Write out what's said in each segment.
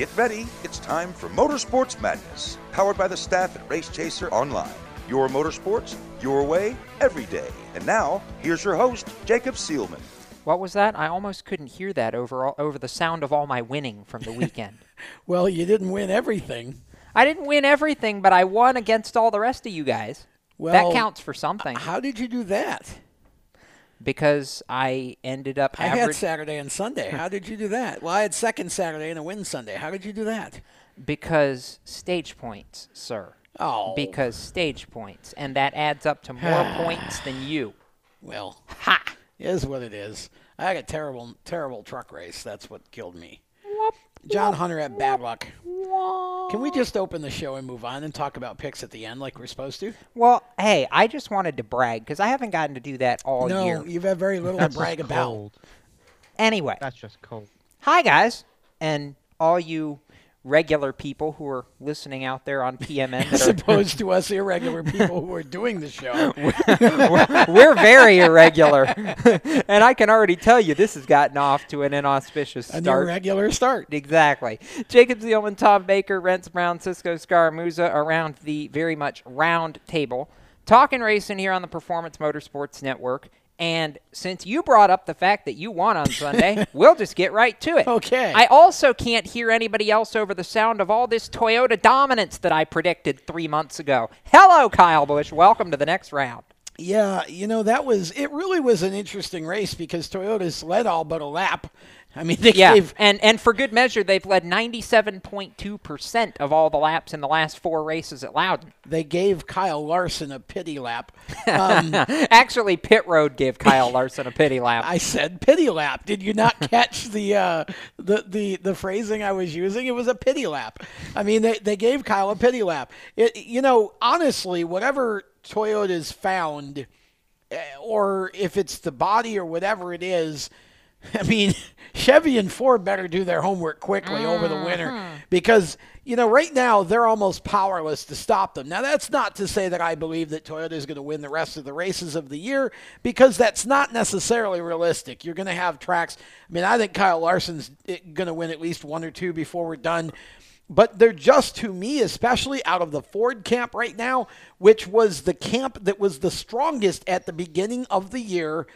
Get ready, it's time for Motorsports Madness, powered by the staff at Race Chaser Online. Your motorsports, your way, every day. And now, here's your host, Jacob Seelman. What was that? I almost couldn't hear that over all, over the sound of all my winning from the weekend. well, you didn't win everything. I didn't win everything, but I won against all the rest of you guys. Well, that counts for something. How did you do that? Because I ended up. I had Saturday and Sunday. How did you do that? Well, I had second Saturday and a win Sunday. How did you do that? Because stage points, sir. Oh. Because stage points, and that adds up to more points than you. Well, ha is what it is. I had a terrible, terrible truck race. That's what killed me. John Hunter at bad luck. Can we just open the show and move on and talk about picks at the end like we're supposed to? Well, hey, I just wanted to brag because I haven't gotten to do that all no, year. No, you've had very little to brag about. Anyway. That's just cold. Hi, guys. And all you regular people who are listening out there on PMN. As opposed to us irregular people who are doing the show. we're, very irregular. and I can already tell you this has gotten off to an inauspicious start. An irregular start. Exactly. Jacob Seelman, Tom Baker, Rents Brown, Cisco Scaramuza around the very much round table. Talking racing here on the Performance Motorsports Network. And since you brought up the fact that you won on Sunday, we'll just get right to it. Okay. I also can't hear anybody else over the sound of all this Toyota dominance that I predicted three months ago. Hello, Kyle Busch. Welcome to the next round. Yeah, you know, that was, it really was an interesting race because Toyota's led all but a lap I mean, they yeah, gave and and for good measure, they've led 97.2 percent of all the laps in the last four races at Loudon. They gave Kyle Larson a pity lap. Um, Actually, pit road gave Kyle Larson a pity lap. I said pity lap. Did you not catch the uh, the the the phrasing I was using? It was a pity lap. I mean, they they gave Kyle a pity lap. It, you know, honestly, whatever Toyota's found, eh, or if it's the body or whatever it is I mean, Chevy and Ford better do their homework quickly mm-hmm. over the winter mm-hmm. because, you know, right now they're almost powerless to stop them. Now, that's not to say that I believe that Toyota is going to win the rest of the races of the year because that's not necessarily realistic. You're going to have tracks. I mean, I think Kyle Larson's eh, going to win at least one or two before we're done. But they're just to me, especially out of the Ford camp right now, which was the camp that was the strongest at the beginning of the year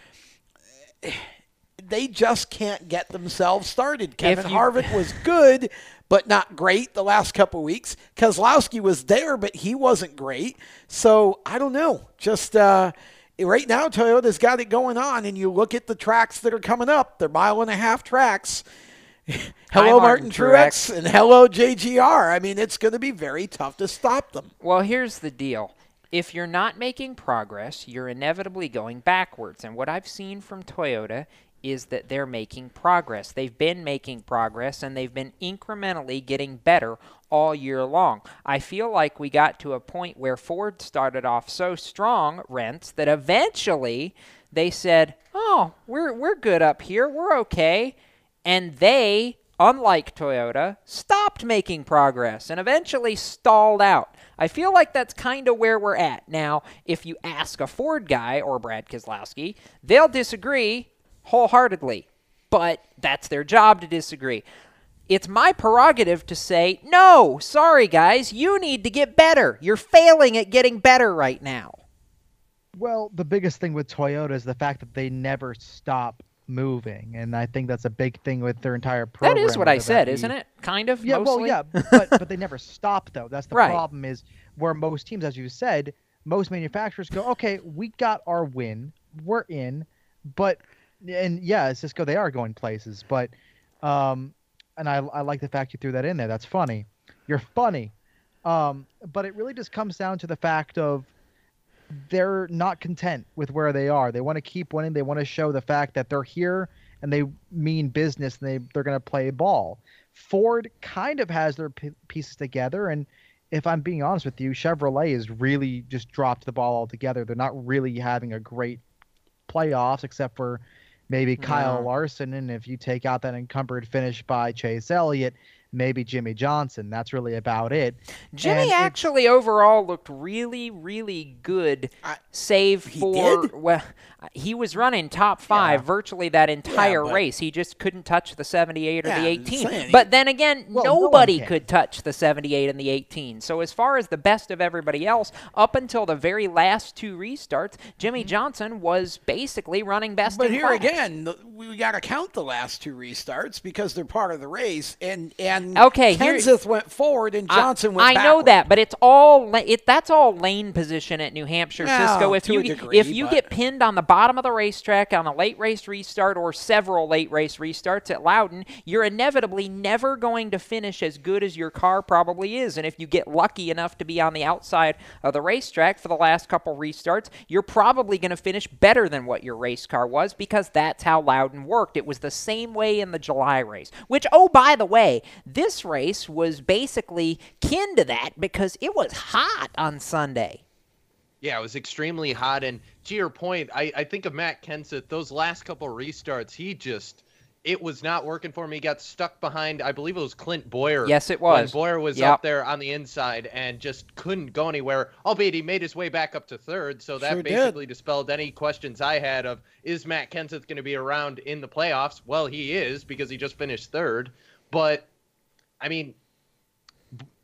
they just can't get themselves started. Kevin you, Harvick was good, but not great the last couple weeks. Keselowski was there, but he wasn't great. So I don't know. Just uh, right now, Toyota's got it going on, and you look at the tracks that are coming up. They're mile and a half tracks. hello, Martin, Martin Truex, Truex, and hello, JGR. I mean, it's going to be very tough to stop them. Well, here's the deal if you're not making progress, you're inevitably going backwards. And what I've seen from Toyota is that they're making progress. They've been making progress and they've been incrementally getting better all year long. I feel like we got to a point where Ford started off so strong, rents, that eventually they said, "Oh, we're we're good up here. We're okay." And they, unlike Toyota, stopped making progress and eventually stalled out. I feel like that's kind of where we're at. Now, if you ask a Ford guy or Brad Keselowski, they'll disagree wholeheartedly, but that's their job to disagree. It's my prerogative to say, no, sorry, guys, you need to get better. You're failing at getting better right now. Well, the biggest thing with Toyota is the fact that they never stop moving, and I think that's a big thing with their entire program. That is what I said, isn't it? Kind of. Yeah, mostly? well, yeah, but but they never stop though. That's the right. problem. Is where most teams, as you said, most manufacturers go, okay, we got our win, we're in, but and yeah, Cisco, they are going places, but um, and I I like the fact you threw that in there. That's funny. You're funny. Um, but it really just comes down to the fact of they're not content with where they are. They want to keep winning. They want to show the fact that they're here and they mean business and they they're going to play ball. Ford kind of has their p- pieces together and if I'm being honest with you, Chevrolet has really just dropped the ball altogether. They're not really having a great playoffs except for maybe Kyle Larson, and if you take out that encumbered finish by Chase Elliott, maybe Jimmie Johnson. That's really about it. Jimmie And actually overall looked really, really good, I- save for did? well, he was running top five virtually that entire but- race. He just couldn't touch the 78 or Yeah, the 18. saying, but then again, Well, nobody can. could touch the 78 and the 18. So as far as the best of everybody else, up until the very last two restarts, Jimmie Johnson was basically running best. Mm-hmm. But in here class. again, the- we got to count the last two restarts because they're part of the race. And and Okay, here- Kenseth went forward and I- Johnson went. I know that, but it's all it. That's all lane position at New Hampshire, Well, Cisco. If you degree, if you but- get pinned on the bottom of the racetrack on a late race restart or several late race restarts at Loudon, you're inevitably never going to finish as good as your car probably is. And if you get lucky enough to be on the outside of the racetrack for the last couple restarts, you're probably going to finish better than what your race car was because that's how Loudon worked. It was the same way in the July race, which, oh, by the way, this race was basically kin to that because it was hot on Sunday. Yeah, it was extremely hot. And to your point, I, I think of Matt Kenseth, those last couple restarts, he just, it was not working for him. He got stuck behind, I believe it was Clint Bowyer. Yes, it When was. Boyer was Yep. up there on the inside and just couldn't go anywhere, albeit he made his way back up to third. So that Sure did. basically dispelled any questions I had of, is Matt Kenseth going to be around in the playoffs? Well, he is because he just finished third. But, I mean,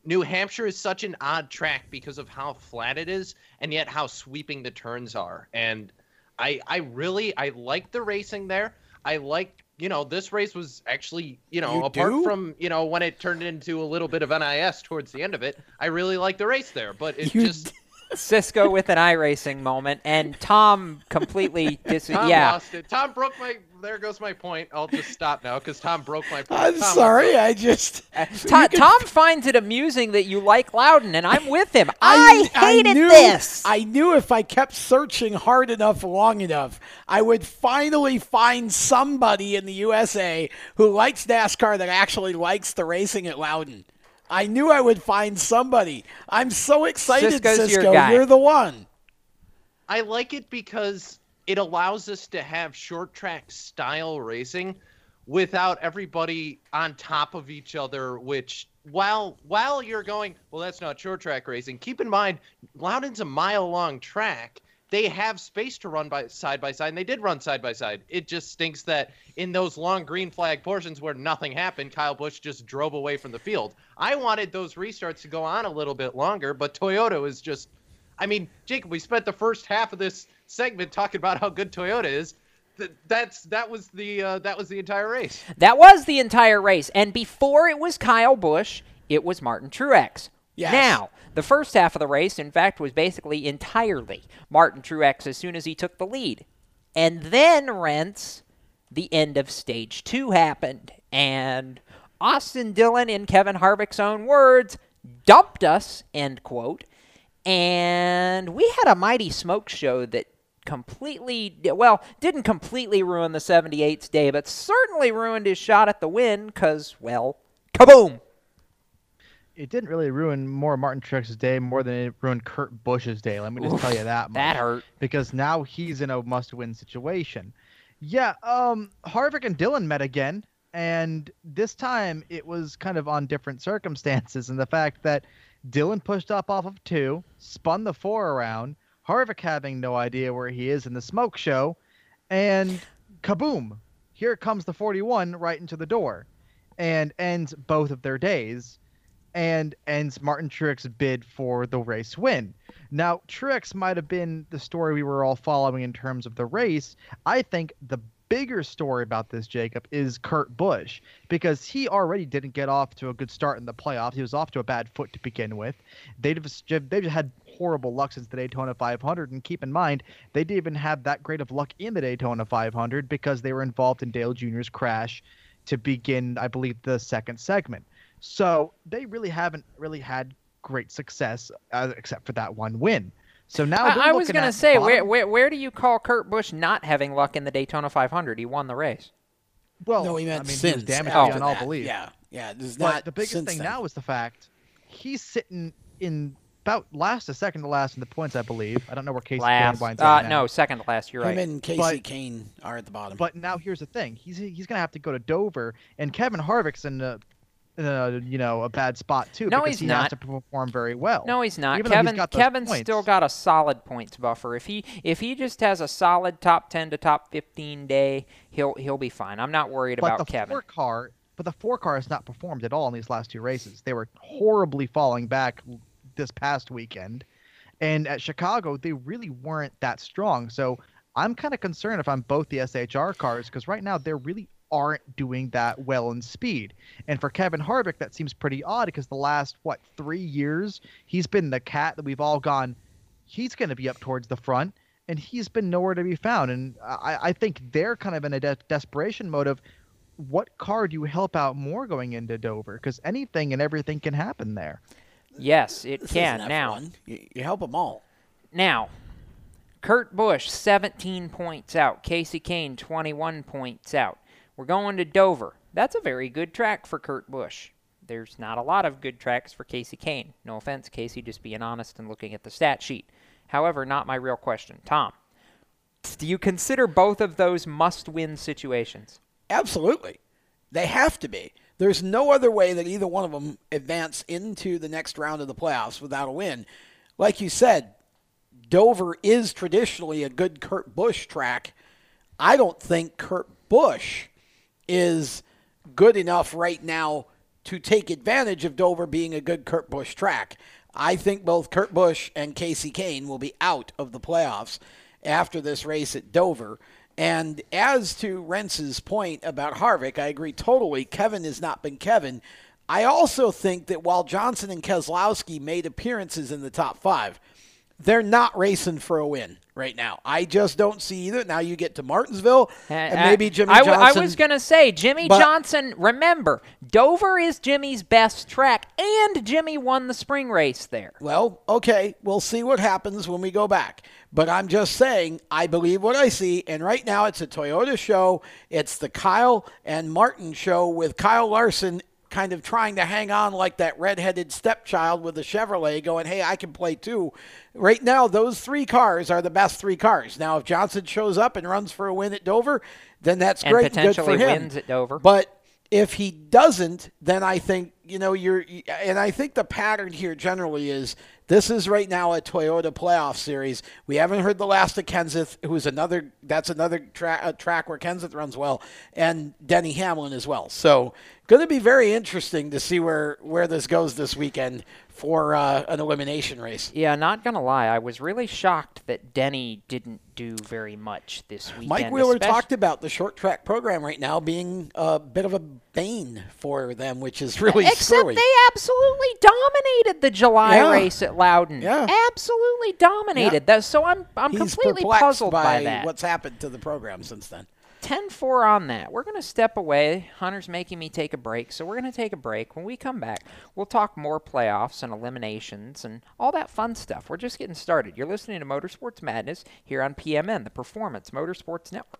New Hampshire is such an odd track because of how flat it is and yet how sweeping the turns are. And I I really I like the racing there. I like you know this race was actually you know You apart do? from you know when it turned into a little bit of NIS towards the end of it. I really like the race there, but it You just Cisco with an iRacing moment, and Tom completely dis- Tom yeah. lost it. Tom broke my. There goes my point. I'll just stop now because Tom broke my point. I'm Tom, sorry. I just. Uh, Tom, you can- Tom finds it amusing that you like Loudon, and I'm with him. I, hated knew, this. I knew if I kept searching hard enough, long enough, I would finally find somebody in the USA who likes NASCAR that actually likes the racing at Loudon. I knew I would find somebody. I'm so excited, Cisco's Cisco. guy. You're the one. I like it because it allows us to have short track style racing without everybody on top of each other which while while you're going well that's not short track racing keep in mind loudon's a mile long track they have space to run by side by side and they did run side by side it just stinks that in those long green flag portions where nothing happened kyle busch just drove away from the field i wanted those restarts to go on a little bit longer but toyota is just I mean, Jacob, we spent the first half of this segment talking about how good Toyota is. Th- That's that was the uh, that was the entire race. That was the entire race. And before it was Kyle Busch, it was Martin Truex. Yes. Now, the first half of the race, in fact, was basically entirely Martin Truex as soon as he took the lead. And then, Rents, the end of stage two happened. And Austin Dillon, in Kevin Harvick's own words, dumped us, end quote. And we had a mighty smoke show that completely, well, didn't completely ruin the 78th day, but certainly ruined his shot at the win because, well, kaboom! It didn't really ruin more Martin Truex's day more than it ruined Kurt Busch's day. Let me just tell you that much. That hurt. because now he's in a must-win situation. Yeah, um, Harvick and Dillon met again, and this time it was kind of on different circumstances, and the fact that Dillon pushed up off of two, spun the four around, Harvick having no idea where he is in the smoke show, and kaboom! Here comes the 41 right into the door, and ends both of their days, and ends Martin Truex's bid for the race win. Now, Truex might have been the story we were all following in terms of the race. I think the bigger story about this, Jacob, is Kurt Busch because he already didn't get off to a good start in the playoffs. He was off to a bad foot to begin with. They've they've had horrible luck since the Daytona 500, and keep in mind they didn't even have that great of luck in the Daytona 500 because they were involved in Dale Jr.'s crash to begin, I believe, the second segment. So they really haven't really had great success uh, except for that one win. So now I, I was going to say, where, bottom- where, where do you call Kurt Busch not having luck in the Daytona 500? He won the race. well, no, he I meant mean, since he was damaged beyond all that. belief. Yeah, yeah. There's But the biggest thing then. now is the fact he's sitting in about last to second to last in the points, I believe. I don't know where Casey Last. Cairnbines Uh, now. no, second to last. You're Him right. and Casey But- Kahne are at the bottom. But now here's the thing: he's he's gonna have to go to Dover, and Kevin Harvick's in a uh, you know, a bad spot too. No, because he's he not. has to perform very well. No, he's not. Even though he's Kevin got Kevin's points. still got a solid points buffer. If he if he just has a solid top 10 to top 15 day, he'll he'll be fine. I'm not worried but about the Kevin. four car, but the four car has not performed at all in these last two races. They were horribly falling back this past weekend, and at Chicago they really weren't that strong. So I'm kind of concerned if I'm both the SHR cars because right now they're really aren't doing that well in speed. And for Kevin Harvick, that seems pretty odd because the last what three years he's been the cat that we've all gone. He's going to be up towards the front, and he's been nowhere to be found. And I, I think they're kind of in a de- desperation mode of what car do you help out more going into Dover? Because anything and everything can happen there. yes, it This can. Now, You, you help them all. now, Kurt Busch 17 points out. Casey Kahne 21 points out. We're going to Dover. That's a very good track for Kurt Busch. There's not a lot of good tracks for Casey Kahne. No offense, Casey, just being honest and looking at the stat sheet. However, not my real question. Tom, do you consider both of those must win situations? Absolutely. They have to be. There's no other way that either one of them advance into the next round of the playoffs without a win. Like you said, Dover is traditionally a good Kurt Busch track. I don't think Kurt Busch is good enough right now to take advantage of Dover being a good Kurt Busch track. I think both Kurt Busch and Casey Kahne will be out of the playoffs after this race at Dover. And as to Rentz's point about Harvick, I agree totally. Kevin has not been Kevin. I also think that while Johnson and Keselowski made appearances in the top five, they're not racing for a win right now. I just don't see either. Now you get to Martinsville, and Uh, maybe Jimmie I, w- I Johnson. was going to say, Jimmie But- Johnson, remember, Dover is Jimmie's best track, and Jimmie won the spring race there. Well, okay, we'll see what happens when we go back. But I'm just saying, I believe what I see, and right now it's a Toyota show. It's the Kyle and Martin show with Kyle Larson kind of trying to hang on like that redheaded stepchild with the Chevrolet going, hey, I can play too. Right now, those three cars are the best three cars. Now, if Johnson shows up and runs for a win at Dover, then that's And great. and good for potentially him. wins at Dover. But if he doesn't, then I think you know you're, and I think the pattern here generally is this is right now a Toyota playoff series. We haven't heard the last of Kenseth, who's another that's another tra- track where Kenseth runs well, and Denny Hamlin as well. So going to be very interesting to see where where this goes this weekend for uh, an elimination race. Yeah, not to lie, I was really shocked that Denny didn't do very much this weekend. Mike Wheeler especially- talked about the short track program right now being a bit of a bane for them, which is really Except screwy. they absolutely dominated the July Yeah. race at Loudon. Yeah. Absolutely dominated. That, so I'm I'm He's completely puzzled by, by that. what's happened to the program since then. 10-4 on that. We're going to step away. Hunter's making me take a break, so we're going to take a break. When we come back, we'll talk more playoffs and eliminations and all that fun stuff. We're just getting started. You're listening to Motorsports Madness here on PMN, the Performance Motorsports Network.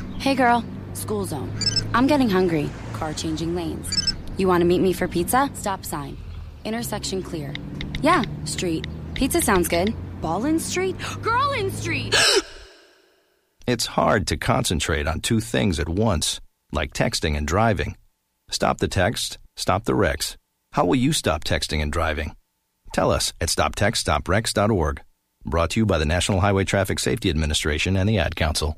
Hey girl, school zone. I'm getting hungry. Car changing lanes. You want to meet me for pizza? Stop sign. Intersection clear. Yeah, street. Pizza sounds good. Ball in street? Girl in street! It's hard to concentrate on two things at once, like texting and driving. Stop the text, stop the wrecks. How will you stop texting and driving? Tell us at stoptextstoprex.org. Brought to you by the National Highway Traffic Safety Administration and the Ad Council.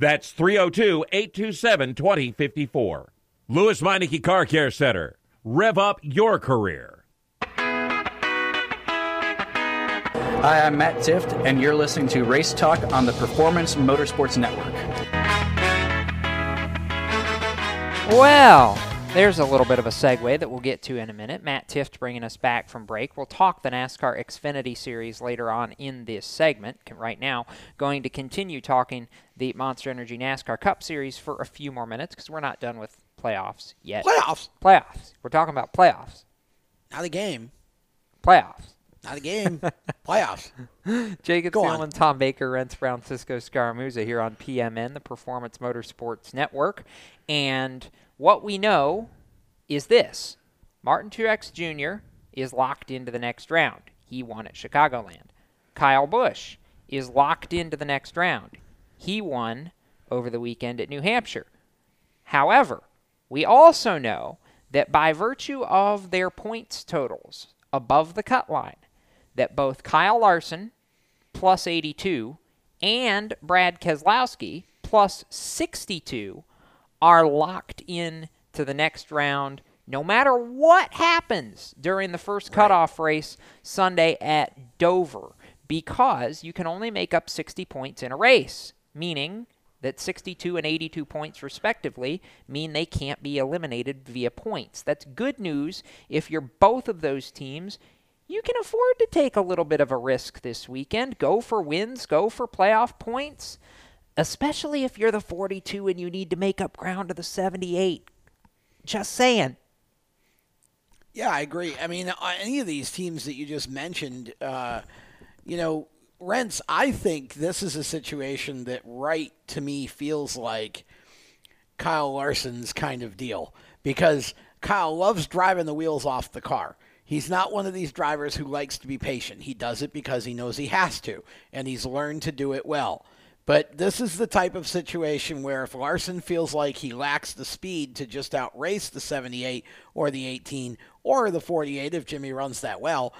That's 302 827 2054. Lewes Meineke Car Care Center. Rev up your career. Hi, I'm Matt Tifft, and you're listening to Race Talk on the Performance Motorsports Network. Well, there's a little bit of a segue that we'll get to in a minute. Matt Tifft bringing us back from break. We'll talk the NASCAR Xfinity Series later on in this segment. Right now, going to continue talking the Monster Energy NASCAR Cup Series for a few more minutes because we're not done with playoffs yet. Playoffs? Playoffs. We're talking about playoffs. Not the game. Playoffs. Not a game. playoffs. Jacob Go Seelman, Tom Baker, Rents Brown, Cisco Scaramuza here on PMN, the Performance Motorsports Network. And what we know is this Martin Truex Jr. is locked into the next round. He won at Chicagoland. Kyle Busch is locked into the next round. He won over the weekend at New Hampshire. However, we also know that by virtue of their points totals above the cut line, that both Kyle Larson, plus 82, and Brad Keselowski, plus 62, are locked in to the next round no matter what happens during the first cutoff race Sunday at Dover because you can only make up 60 points in a race, meaning that 62 and 82 points respectively mean they can't be eliminated via points. That's good news if you're both of those teams. You can afford to take a little bit of a risk this weekend. Go for wins, go for playoff points especially if you're the 42 and you need to make up ground to the 78. Just saying. Yeah, I agree. I mean, uh, any of these teams that you just mentioned, uh, you know, Rents, I think this is a situation that right to me feels like Kyle Larson's kind of deal because Kyle loves driving the wheels off the car. He's not one of these drivers who likes to be patient. He does it because he knows he has to, and he's learned to do it well. But this is the type of situation where if Larson feels like he lacks the speed to just outrace the 78 or the 18 or the 48 if Jimmie runs that well,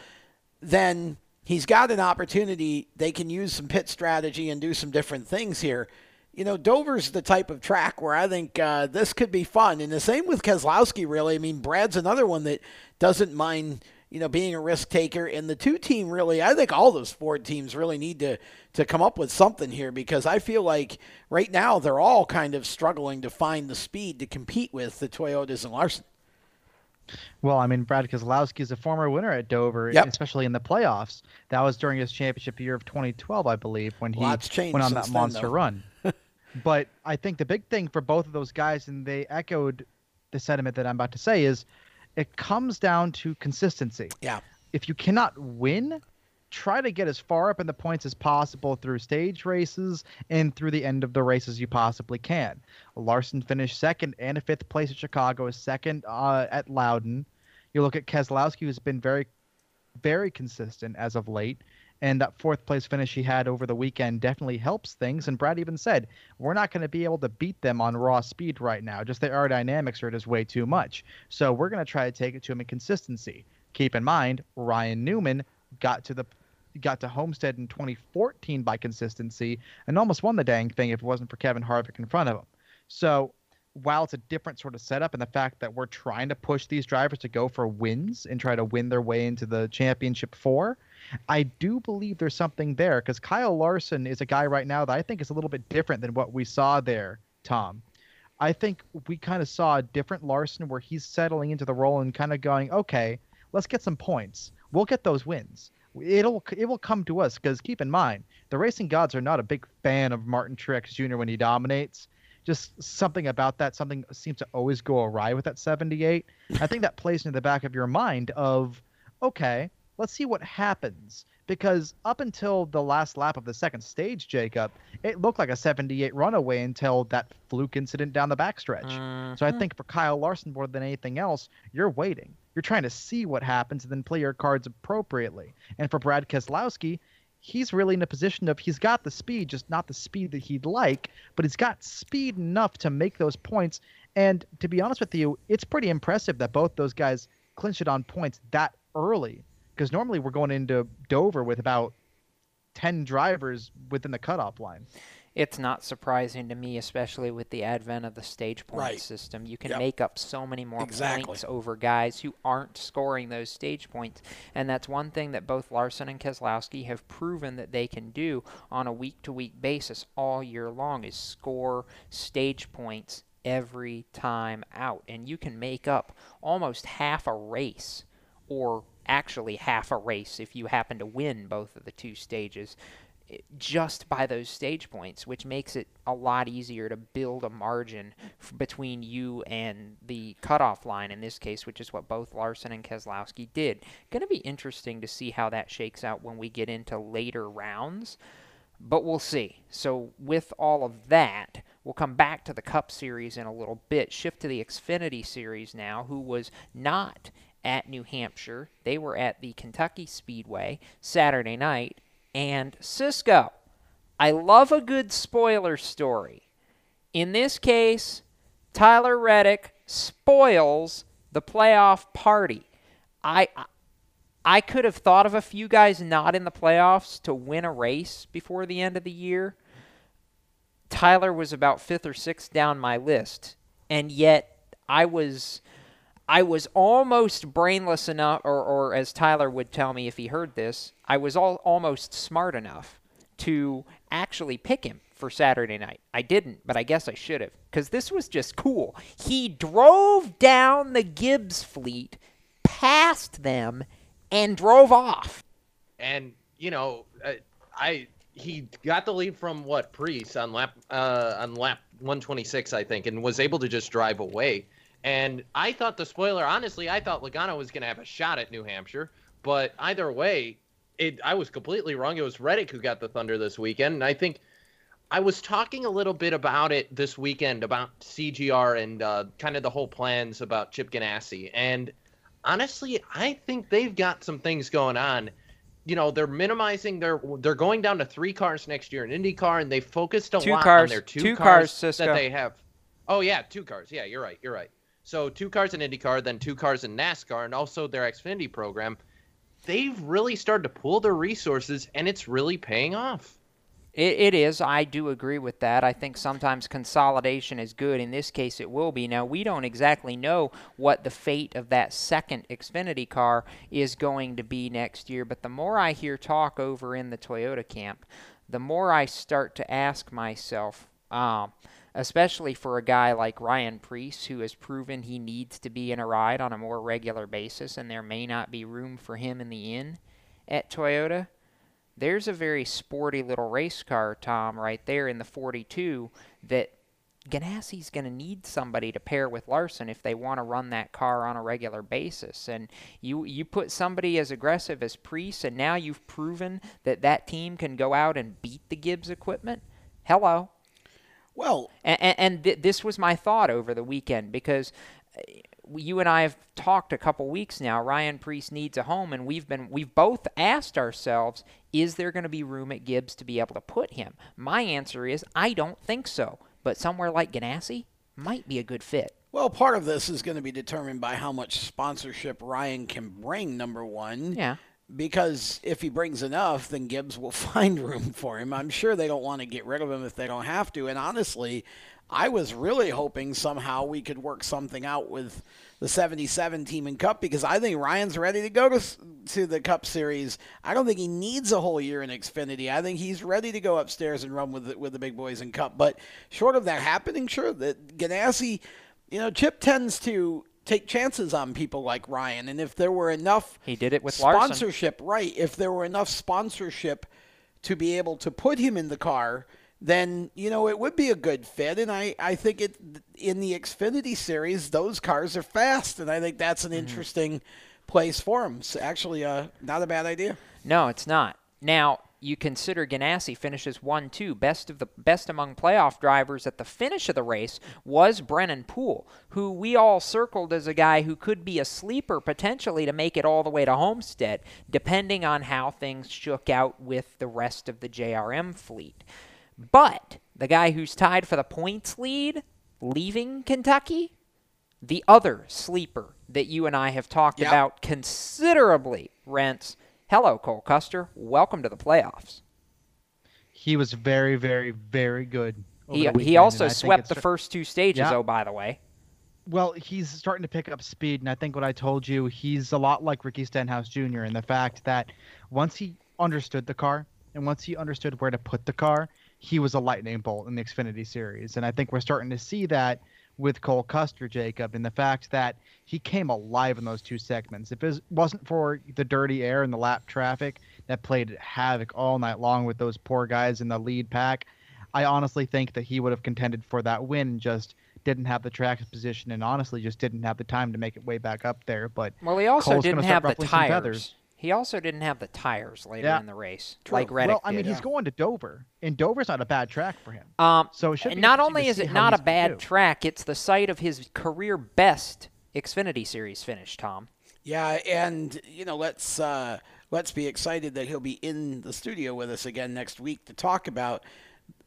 then he's got an opportunity. They can use some pit strategy and do some different things here. You know, Dover's the type of track where I think uh, this could be fun. And the same with Keselowski, really. I mean, Brad's another one that doesn't mind – you know, being a risk taker. And the two team really, I think all those Ford teams really need to to come up with something here because I feel like right now they're all kind of struggling to find the speed to compete with the Toyotas and Larson. Well, I mean, Brad Keselowski is a former winner at Dover, yep. especially in the playoffs. That was during his championship year of 2012, I believe, when he went on that monster run. but I think the big thing for both of those guys, and they echoed the sentiment that I'm about to say, is it comes down to consistency. Yeah. If you cannot win, try to get as far up in the points as possible through stage races and through the end of the race as you possibly can. Larson finished second and a fifth place at Chicago, is second uh, at Loudon. You look at Keselowski, who's been very, very consistent as of late. And that fourth place finish he had over the weekend definitely helps things. And Brad even said, we're not going to be able to beat them on raw speed right now. Just the aerodynamics are just way too much. So we're going to try to take it to him in consistency. Keep in mind, Ryan Newman got to the got to Homestead in 2014 by consistency and almost won the dang thing if it wasn't for Kevin Harvick in front of him. So while it's a different sort of setup and the fact that we're trying to push these drivers to go for wins and try to win their way into the championship four, I do believe there's something there because Kyle Larson is a guy right now that I think is a little bit different than what we saw there, Tom. I think we kind of saw a different Larson where he's settling into the role and kind of going, okay, let's get some points. We'll get those wins. It'll it will come to us because keep in mind the racing gods are not a big fan of Martin Truex Jr. when he dominates. Just something about that, something seems to always go awry with that 78. I think that plays into the back of your mind of, okay, let's see what happens because up until the last lap of the second stage, Jacob, it looked like a 78 runaway until that fluke incident down the backstretch. Mm-hmm. So I think for Kyle Larson more than anything else, you're waiting. You're trying to see what happens and then play your cards appropriately. And for Brad Keselowski, he's really in a position of he's got the speed, just not the speed that he'd like, but he's got speed enough to make those points. And to be honest with you, it's pretty impressive that both those guys clinched it on points that early because normally we're going into Dover with about 10 drivers within the cutoff line. It's not surprising to me, especially with the advent of the stage point right. system. You can yep. make up so many more exactly. points over guys who aren't scoring those stage points. And that's one thing that both Larson and Keselowski have proven that they can do on a week to week basis all year long is score stage points every time out. And you can make up almost half a race or actually half a race if you happen to win both of the two stages eh, just by those stage points, which makes it a lot easier to build a margin f- between you and the cutoff line in this case, which is what both Larson and Keselowski did. Going to be interesting to see how that shakes out when we get into later rounds, but we'll see. So, with all of that, we'll come back to the Cup Series in a little bit, shift to the Xfinity Series now, who was not at New Hampshire. They were at the Kentucky Speedway Saturday night. And Cisco, I love a good spoiler story. In this case, Tyler Reddick spoils the playoff party. I I could have thought of a few guys not in the playoffs to win a race before the end of the year. Tyler was about fifth or sixth down my list, and yet I was I was almost brainless enough, or, or as Tyler would tell me if he heard this, I was all, almost smart enough to actually pick him for Saturday night. I didn't, but I guess I should have, because this was just cool. He drove down the Gibbs fleet, passed them, and drove off. And, you know, uh, I he got the lead from what Preece on lap uh, on lap 126, I think, and was able to just drive away. And I thought the spoiler, honestly, I thought Logano was going to have a shot at New Hampshire. But either way, it, I was completely wrong. It was Reddick who got the Thunder this weekend. And I think I was talking a little bit about it this weekend about CGR and uh, kind of the whole plans about Chip Ganassi. And honestly, I think they've got some things going on. You know, they're minimizing their. They're going down to three cars next year in IndyCar, and they focused a two lot cars, on their two, two cars, cars that they have. Oh yeah, two cars. Yeah, you're right. You're right. So two cars in IndyCar, then two cars in NASCAR, and also their Xfinity program. They've really started to pool their resources, and it's really paying off. It, it is. I do agree with that. I think sometimes consolidation is good. In this case, it will be. Now, we don't exactly know what the fate of that second Xfinity car is going to be next year, but the more I hear talk over in the Toyota camp, the more I start to ask myself, um, especially for a guy like Ryan Preece, who has proven he needs to be in a ride on a more regular basis, and there may not be room for him in the inn at Toyota. There's a very sporty little race car, Tom, right there in the 42 that Ganassi's going to need somebody to pair with Larson if they want to run that car on a regular basis. And you you put somebody as aggressive as Preece, and now you've proven that that team can go out and beat the Gibbs equipment. Hello, well, and, and th- this was my thought over the weekend because uh, you and I have talked a couple weeks now. Ryan Preece needs a home, and we've been we've both asked ourselves, is there going to be room at Gibbs to be able to put him? My answer is I don't think so. But somewhere like Ganassi might be a good fit. Well, part of this is going to be determined by how much sponsorship Ryan can bring. Number one, yeah. Because if he brings enough, then Gibbs will find room for him. I'm sure they don't want to get rid of him if they don't have to. And honestly, I was really hoping somehow we could work something out with the 77 team in Cup because I think Ryan's ready to go to to the Cup Series. I don't think he needs a whole year in Xfinity. I think he's ready to go upstairs and run with the, with the big boys in Cup. But short of that happening, sure, that Ganassi, you know, Chip tends to take chances on people like Ryan, and if there were enough, he did it with sponsorship, Larson. right? If there were enough sponsorship to be able to put him in the car then you know it would be a good fit. And I, I think it in the Xfinity series, those cars are fast, and I think that's an mm-hmm. interesting place for him. So actually, uh, not a bad idea. No, it's not. Now you consider Ganassi finishes one two best of the best among playoff drivers at the finish of the race was Brennan Poole, who we all circled as a guy who could be a sleeper potentially to make it all the way to Homestead, depending on how things shook out with the rest of the JRM fleet. But the guy who's tied for the points lead, leaving Kentucky, the other sleeper that you and I have talked yep. about considerably, Rents. Hello, Cole Custer. Welcome to the playoffs. He was very, very, very good. He, he also swept the first two stages, oh, by the way. Well, he's starting to pick up speed, and I think what I told you, he's a lot like Ricky Stenhouse Jr. in the fact that once he understood the car and once he understood where to put the car, he was a lightning bolt in the Xfinity series. And I think we're starting to see that with Cole Custer, Jacob, and the fact that he came alive in those two segments. If it wasn't for the dirty air and the lap traffic that played havoc all night long with those poor guys in the lead pack, I honestly think that he would have contended for that win. Just didn't have the track position and honestly just didn't have the time to make it way back up there. But well, he also Cole's didn't have the tires. He also didn't have the tires later yeah. in the race, True. like Reddick Well, I mean, did. he's going to Dover, and Dover's not a bad track for him. Um, so it not only is it not a bad track, it's the site of his career best Xfinity Series finish. Tom. Yeah, and you know, let's uh, let's be excited that he'll be in the studio with us again next week to talk about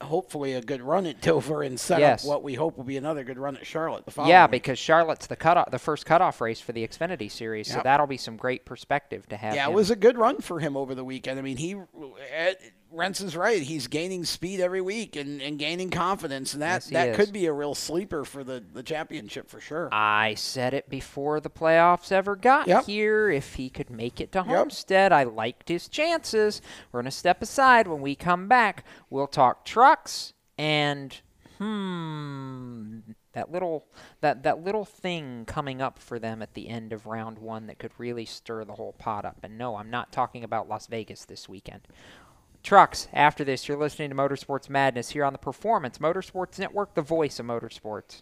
hopefully a good run at Dover and set yes. up what we hope will be another good run at Charlotte. Yeah, week. because Charlotte's the cutoff, the first cutoff race for the Xfinity Series, yep. so that'll be some great perspective to have. Yeah, him. it was a good run for him over the weekend. I mean, he uh, Renson's right. He's gaining speed every week and, and gaining confidence, and that, yes, that is. could be a real sleeper for the, the championship for sure. I said it before the playoffs ever got yep. here. If he could make it to Homestead, yep. I liked his chances. We're going to step aside. When we come back, we'll talk trucks and hmm that little that that little thing coming up for them at the end of round 1 that could really stir the whole pot up. And no, I'm not talking about Las Vegas this weekend. Trucks, after this, you're listening to Motorsports Madness here on the Performance Motorsports Network, the voice of motorsports.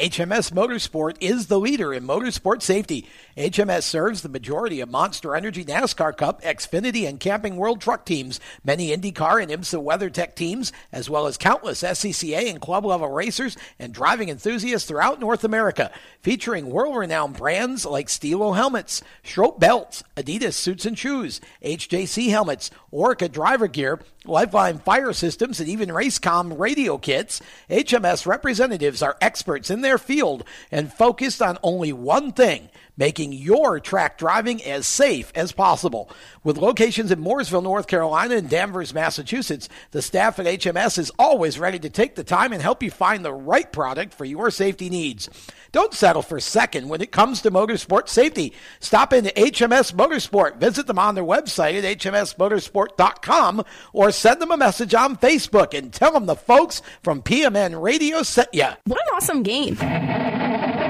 HMS Motorsport is the leader in motorsport safety. HMS serves the majority of Monster Energy NASCAR Cup, Xfinity, and Camping World truck teams, many IndyCar and IMSA WeatherTech teams, as well as countless SCCA and club level racers and driving enthusiasts throughout North America, featuring world renowned brands like Stilo helmets, Schroth belts, Adidas suits and shoes, HJC helmets, Orca driver gear, Lifeline fire systems, and even Racecom radio kits. HMS representatives are experts in their field and focused on only one thing making your track driving as safe as possible. With locations in Mooresville, North Carolina and Danvers, Massachusetts, the staff at HMS is always ready to take the time and help you find the right product for your safety needs. Don't settle for second when it comes to motorsport safety. Stop into HMS Motorsport. Visit them on their website at hmsmotorsport.com or send them a message on Facebook and tell them the folks from PMN Radio sent you. What an awesome game.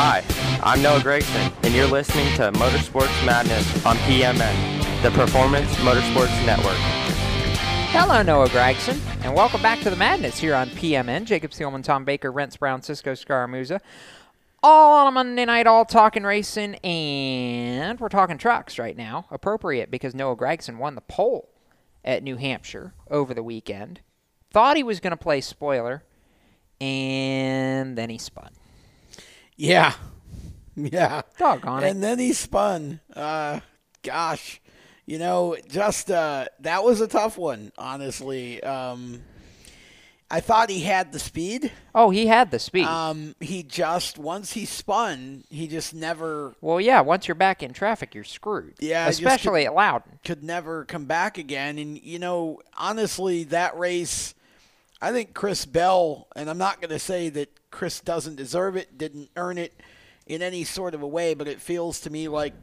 Hi, I'm Noah Gragson, and you're listening to Motorsports Madness on PMN, the Performance Motorsports Network. Hello, Noah Gragson, and welcome back to the Madness here on PMN. Jacob Seelman, Tom Baker, Rents Brown, Cisco Scaramuza. All on a Monday night, all talking racing, and we're talking trucks right now. Appropriate because Noah Gragson won the pole at New Hampshire over the weekend. Thought he was going to play spoiler, and then he spun. Yeah. Yeah. Doggone it. And then he spun. Uh, gosh. You know, just uh, that was a tough one, honestly. Um, I thought he had the speed. Oh, he had the speed. Um, he just once he spun, he just never. Well, yeah. Once you're back in traffic, you're screwed. Yeah, especially could- at Loudon. Could never come back again. And you know, honestly, that race, I think Chris Bell, and I'm not going to say that Chris doesn't deserve it, didn't earn it in any sort of a way, but it feels to me like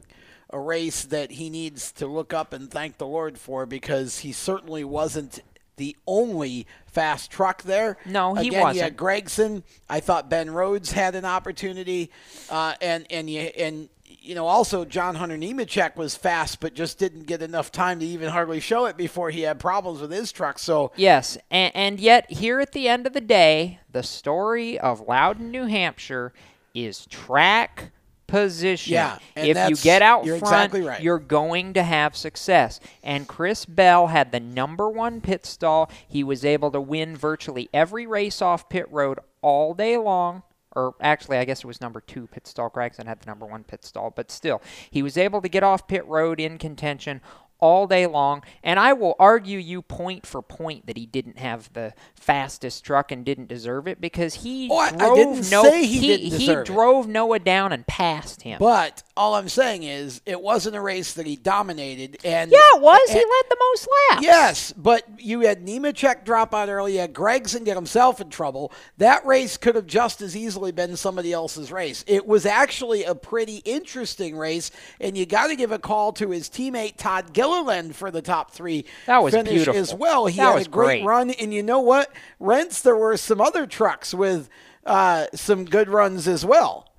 a race that he needs to look up and thank the Lord for because he certainly wasn't the only fast truck there. No, he Again, wasn't. had Gragson. I thought Ben Rhodes had an opportunity, uh, and and you and you know also John Hunter Nemechek was fast, but just didn't get enough time to even hardly show it before he had problems with his truck. So Yes, and, and yet here at the end of the day, the story of Loudon, New Hampshire, is track position. Yeah, and if you get out you're front, exactly right. you're going to have success. And Chris Bell had the number one pit stall. He was able to win virtually every race off pit road all day long. Or actually, I guess it was number two pit stall. Gragson had the number one pit stall, but still, he was able to get off pit road in contention all day long. And I will argue you point for point that he didn't have the fastest truck and didn't deserve it because he Oh, drove didn't no, he he it. drove Noah down and passed him. But all I'm saying is, it wasn't a race that he dominated. And yeah, it was. he led the most laps. Yes, but you had Nemechek drop out early. You had Gragson get himself in trouble. That race could have just as easily been somebody else's race. It was actually a pretty interesting race, and you got to give a call to his teammate Todd Gilliland for the top three That was finish beautiful. as well. He That had was a great, great. run, and you know what? Rents, there were some other trucks with uh, some good runs as well.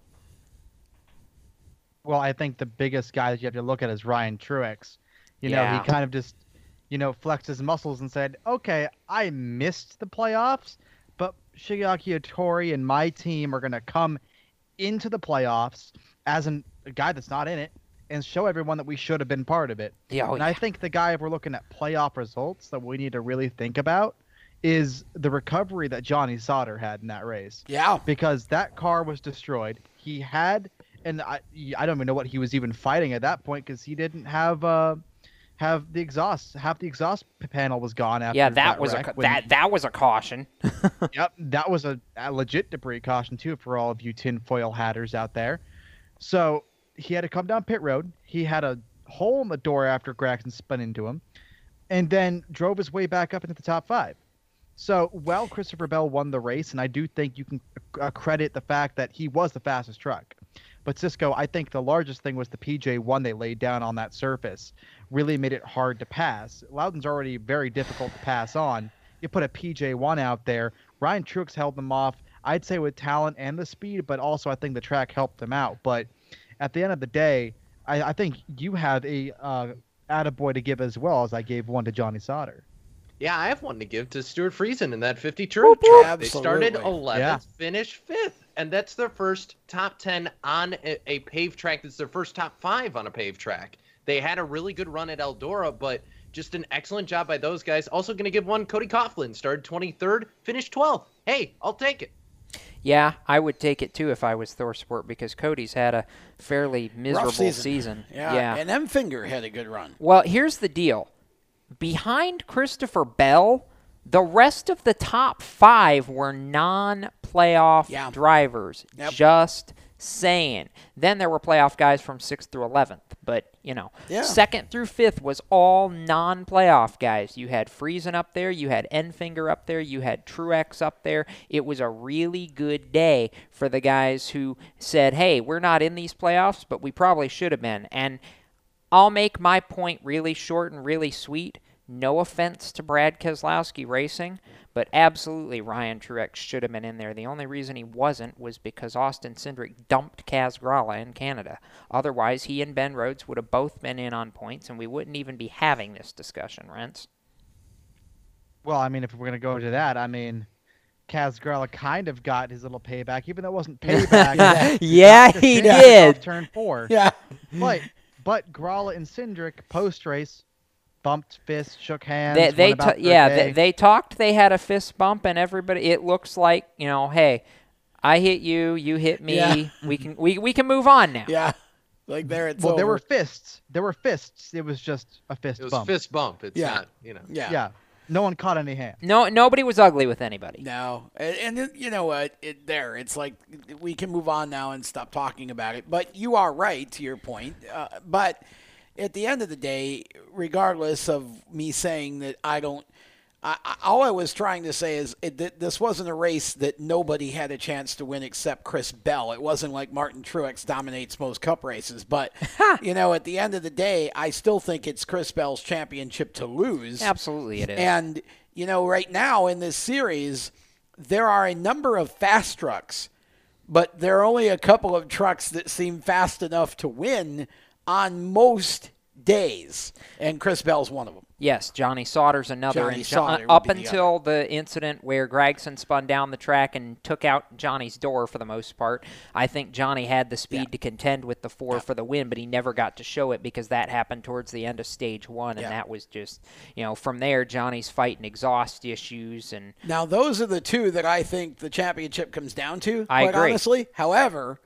Well, I think the biggest guy that you have to look at is Ryan Truex. You know, Yeah. he kind of just, you know, flexed his muscles and said, "Okay, I missed the playoffs, but Shigeaki Hattori and my team are going to come into the playoffs as an, a guy that's not in it and show everyone that we should have been part of it." Yeah, oh, and I think the guy, if we're looking at playoff results, that we need to really think about is the recovery that Johnny Sauter had in that race Yeah. because that car was destroyed. He had, and I, I don't even know what he was even fighting at that point because he didn't have uh, have the exhaust half the exhaust panel was gone after yeah, that was a wreck when- that that was a caution. yep, that was a, a legit debris caution too for all of you tinfoil hatters out there. So he had to come down pit road. He had a hole in the door after Gregson spun into him, and then drove his way back up into the top five. So while Christopher Bell won the race, and I do think you can uh, credit the fact that he was the fastest truck. But Cisco, I think the largest thing was the PJ1 they laid down on that surface. Really made it hard to pass. Loudon's already very difficult to pass on. You put a PJ1 out there. Ryan Truex held them off, I'd say with talent and the speed, but also I think the track helped them out. But at the end of the day, I, I think you have a uh, attaboy to give as well as I gave one to Johnny Sauter. Yeah, I have one to give to Stewart Friesen in that 50 true track. They started 11th, Yeah. finished 5th, and that's their first top 10 on a, a paved track. That's their first top 5 on a paved track. They had a really good run at Eldora, but just an excellent job by those guys. Also going to give one Cody Coughlin, started 23rd, finished 12th. Hey, I'll take it. Yeah, I would take it too if I was Thorsport because Cody's had a fairly miserable season. season. Yeah. yeah. And Enfinger had a good run. Well, here's the deal. Behind Christopher Bell, the rest of the top five were non playoff Yeah. drivers. Yep. Just saying. Then there were playoff guys from 6th through 11th. But, you know, Yeah. second through fifth was all non playoff guys. You had Friesen up there, you had Enfinger up there, you had Truex up there. It was a really good day for the guys who said, hey, we're not in these playoffs, but we probably should have been. And I'll make my point really short and really sweet. No offense to Brad Keselowski Racing, but absolutely Ryan Truex should have been in there. The only reason he wasn't was because Austin Cindric dumped Kaz Grala in Canada. Otherwise, he and Ben Rhodes would have both been in on points, and we wouldn't even be having this discussion, Rents. Well, I mean, if we're gonna go to that, I mean, Kaz Grala kind of got his little payback, even though it wasn't payback. Yeah, After he did. Turn four. Yeah. But but Grala and Cindric post race bumped fists, shook hands. They, they went about ta- yeah, they, they talked. They had a fist bump, and everybody. It looks like you know, hey, I hit you, you hit me. Yeah. We can we, we can move on now. Yeah. Like there it's well, there were fists. There were fists. It was just a fist It was bump. fist bump. It's Yeah. not, you know. Yeah. Yeah. No one caught any hand. No, nobody was ugly with anybody. No, and, and you know what? It, there, it's like we can move on now and stop talking about it. But you are right to your point. Uh, but at the end of the day, regardless of me saying that I don't, I, I, all I was trying to say is it, that this wasn't a race that nobody had a chance to win except Chris Bell. It wasn't like Martin Truex dominates most Cup races. But you know, at the end of the day, I still think it's Chris Bell's championship to lose. Absolutely, it is. And, you know, right now in this series, there are a number of fast trucks, but there are only a couple of trucks that seem fast enough to win on most days. And Chris Bell's one of them. Yes, Johnny Sauter's another. Johnny and Jo- Sauter up be the until the incident where Gragson spun down the track and took out Johnny's door for the most part, I think Johnny had the speed to contend with the four for the win, but he never got to show it because that happened towards the end of stage one, and Yeah. that was just, you know, from there Johnny's fighting exhaust issues and Now, those are the two that I think the championship comes down to, I quite agree. honestly. However,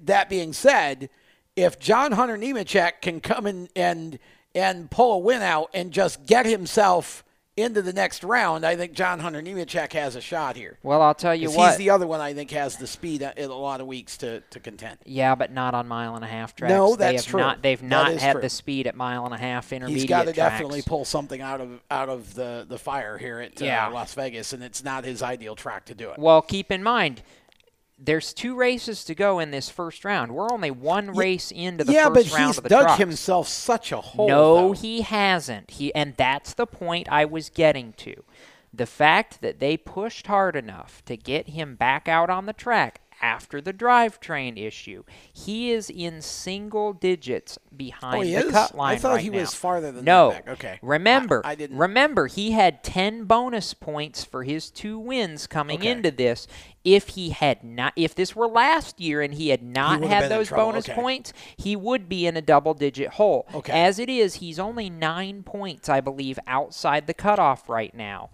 that being said, if John Hunter Nemechek can come in and and pull a win out and just get himself into the next round, I think John Hunter Nemechek has a shot here. Well, I'll tell you what. He's the other one I think has the speed in a lot of weeks to, to contend. Yeah, but not on mile and a half tracks. No, they that's have true. Not, they've not had true. the speed at mile and a half intermediate He's got to tracks. definitely pull something out of out of the, the fire here at uh, Yeah. Las Vegas, and it's not his ideal track to do it. Well, keep in mind, there's two races to go in this first round. We're only one race into the yeah, first but round he's of the dug trucks. himself such a hole. no, though. he hasn't. He and that's the point I was getting to. The fact that they pushed hard enough to get him back out on the track after the drivetrain issue, he is in single digits behind Oh, the is? cut line. I thought right he now. was farther than that no. back. Okay. Remember, I- I didn't- remember he had 10 bonus points for his two wins coming Okay. into this. If he had not if this were last year and he had not would've had those bonus Okay. points, he would be in a double digit hole. Okay. As it is, he's only 9 points I believe outside the cutoff right now.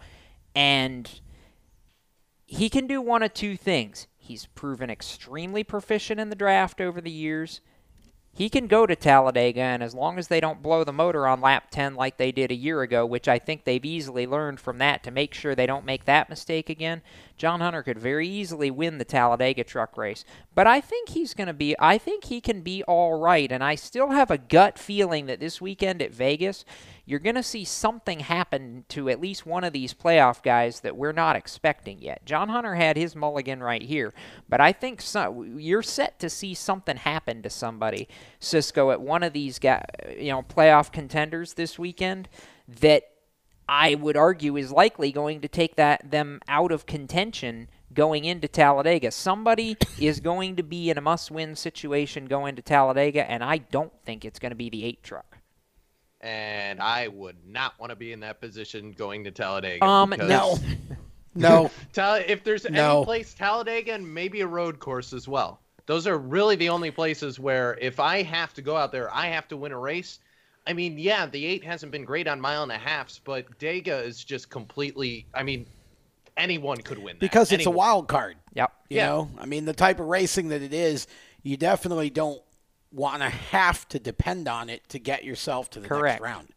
And he can do one of two things. He's proven extremely proficient in the draft over the years. he can go to Talladega, and as long as they don't blow the motor on lap 10 like they did a year ago, which I think they've easily learned from that to make sure they don't make that mistake again, John Hunter could very easily win the Talladega truck race. But I think he's going to be, I think he can be all right, and I still have a gut feeling that this weekend at Vegas, you're going to see something happen to at least one of these playoff guys that we're not expecting yet. John Hunter had his mulligan right here, but I think you're set to see something happen to somebody, Cisco, at one of these guys, you know, playoff contenders this weekend that I would argue is likely going to take that them out of contention going into Talladega. Somebody is going to be in a must-win situation going to Talladega, and I don't think it's going to be the eight truck and I would not want to be in that position going to Talladega. Um, because- no. No. Tal- if there's No. any place, Talladega and maybe a road course as well. Those are really the only places where if I have to go out there, I have to win a race. I mean, yeah, the eight hasn't been great on mile and a halfs, but Dega is just completely. I mean, anyone could win that. because it's a wild card. Yep. You Yeah. know, I mean, the type of racing that it is, you definitely don't want to have to depend on it to get yourself to the Correct. next round.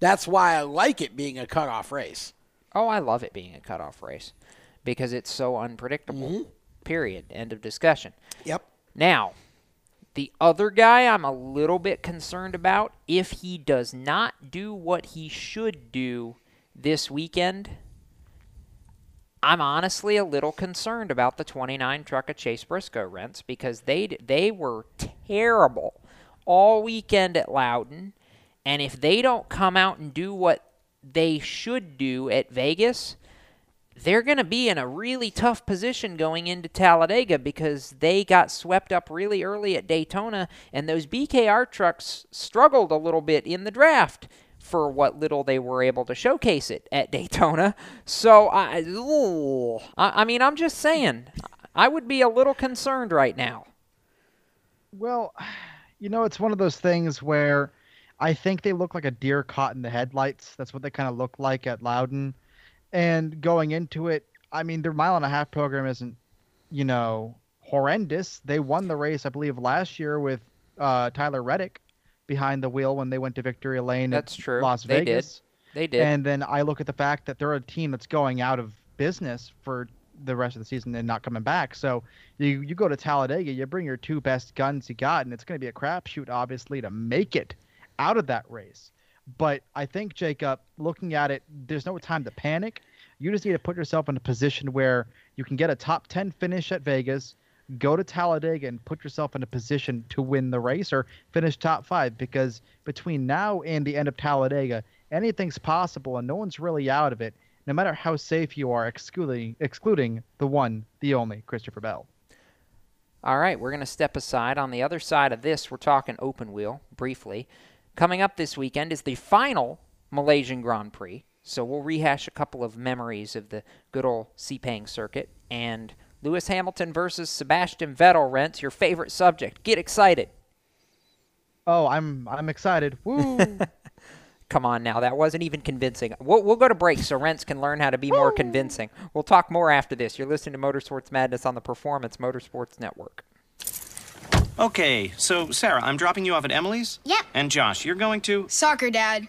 That's why I like it being a cutoff race. Oh, I love it being a cutoff race because it's so unpredictable. Mm-hmm. Period. End of discussion. Yep. Now, the other guy I'm a little bit concerned about if he does not do what he should do this weekend. I'm honestly a little concerned about the 29 truck of Chase Briscoe rents because they they were terrible all weekend at Loudon, and if they don't come out and do what they should do at Vegas, they're going to be in a really tough position going into Talladega because they got swept up really early at Daytona, and those BKR trucks struggled a little bit in the draft for what little they were able to showcase it at Daytona. So, I, ooh, I, I mean, I'm just saying, I would be a little concerned right now. Well, you know, it's one of those things where I think they look like a deer caught in the headlights. That's what they kind of look like at Loudon. And going into it, I mean, their mile and a half program isn't, you know, horrendous. They won the race, I believe, last year with uh, Tyler Reddick behind the wheel when they went to Victory Lane That's true. Las They did. Vegas. They did. And then I look at the fact that they're a team that's going out of business for the rest of the season and not coming back. So you you go to Talladega, you bring your two best guns you got, and it's going to be a crapshoot, obviously, to make it out of that race. But I think Jacob, looking at it, there's no time to panic. You just need to put yourself in a position where you can get a top 10 finish at Vegas, go to Talladega and put yourself in a position to win the race or finish top five because between now and the end of Talladega, anything's possible and no one's really out of it, no matter how safe you are, excluding, excluding the one, the only Christopher Bell. All right, we're going to step aside. On the other side of this, we're talking open wheel briefly. Coming up this weekend is the final Malaysian Grand Prix. So we'll rehash a couple of memories of the good old Sepang circuit. And Lewis Hamilton versus Sebastian Vettel rents your favorite subject. Get excited. Oh, I'm I'm excited. Woo! Come on now, that wasn't even convincing. We'll, we'll go to break so Rents can learn how to be more convincing. We'll talk more after this. You're listening to Motorsports Madness on the Performance Motorsports Network. Okay, so Sarah, I'm dropping you off at Emily's? Yep. And Josh, you're going to? Soccer, Dad.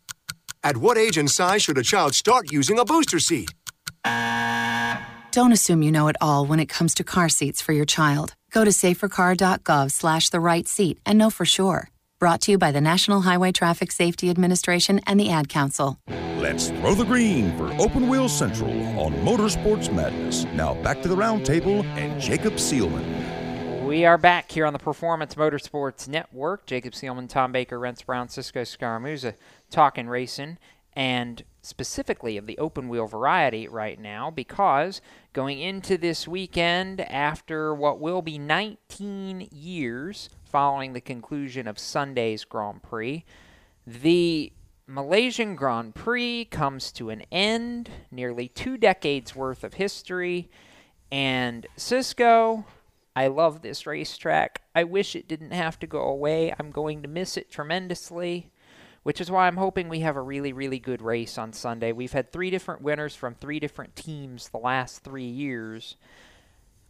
At what age and size should a child start using a booster seat? Don't assume you know it all when it comes to car seats for your child. Go to safercar.gov slash the right seat and know for sure. Brought to you by the National Highway Traffic Safety Administration and the Ad Council. Let's throw the green for Open Wheel Central on Motorsports Madness. Now back to the roundtable and Jacob Seelman. We are back here on the Performance Motorsports Network. Jacob Seelman, Tom Baker, Rents Brown, Cisco Scaramuza talking racing and specifically of the open wheel variety right now because going into this weekend after what will be 19 years following the conclusion of Sunday's Grand Prix, the Malaysian Grand Prix comes to an end, nearly two decades worth of history, and Cisco, I love this racetrack. I wish it didn't have to go away. I'm going to miss it tremendously which is why I'm hoping we have a really, really good race on Sunday. We've had three different winners from three different teams the last three years.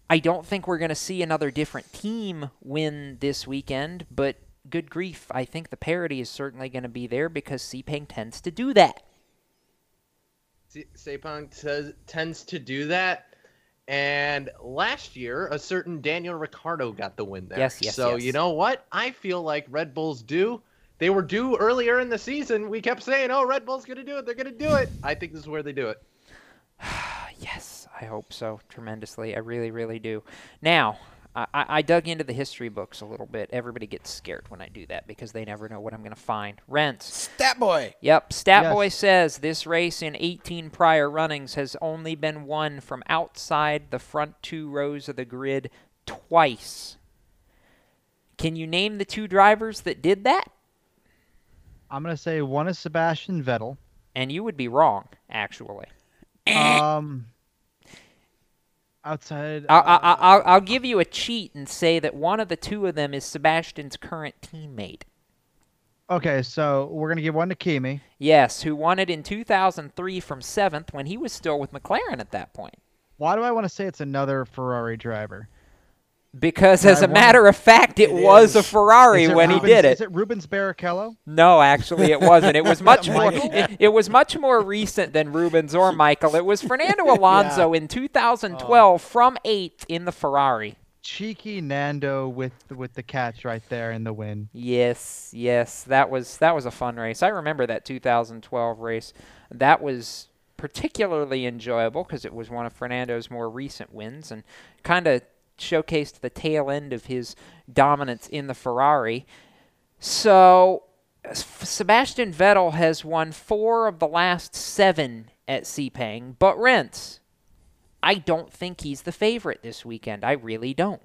I don't think we're going to see another different team win this weekend, but good grief, I think the parity is certainly going to be there because Sepang tends to do that. Sepang tends to do that. And last year, a certain Daniel Ricciardo got the win there. Yes, yes, So yes. you know what? I feel like Red Bull's due. They were due earlier in the season. We kept saying, "Oh, Red Bull's gonna do it. They're gonna do it." I think this is where they do it. yes, I hope so tremendously. I really, really do. Now, I, I dug into the history books a little bit. Everybody gets scared when I do that because they never know what I'm going to find. Rents. Stat boy. Yep. Stat Yes. boy says this race in 18 prior runnings has only been won from outside the front two rows of the grid twice. Can you name the two drivers that did that? I'm gonna say one is Sebastian Vettel. And you would be wrong, actually. Um, outside. I'll, I'll, I'll, I'll give you a cheat and say that one of the two of them is Sebastian's current teammate. Okay, so we're gonna give one to Kimi. Yes, who won it in 2003 from seventh when he was still with McLaren at that point. Why do I want to say it's another Ferrari driver? Because, as a wonder- matter of fact, it, was a Ferrari it when Rubens- he did it. Is it Rubens Barrichello? No, actually, it wasn't. It was much more. It, it was much more recent than Rubens or Michael. It was Fernando Alonso in 2012 from eighth in the Ferrari. Cheeky Nando with with the catch right there in the win. Yes, yes, that was that was a fun race. I remember that 2012 race. That was particularly enjoyable because it was one of Fernando's more recent wins and kind of showcased the tail end of his dominance in the Ferrari. So Sebastian Vettel has won four of the last seven at Sepang, but Rents, I don't think he's the favorite this weekend. I really don't.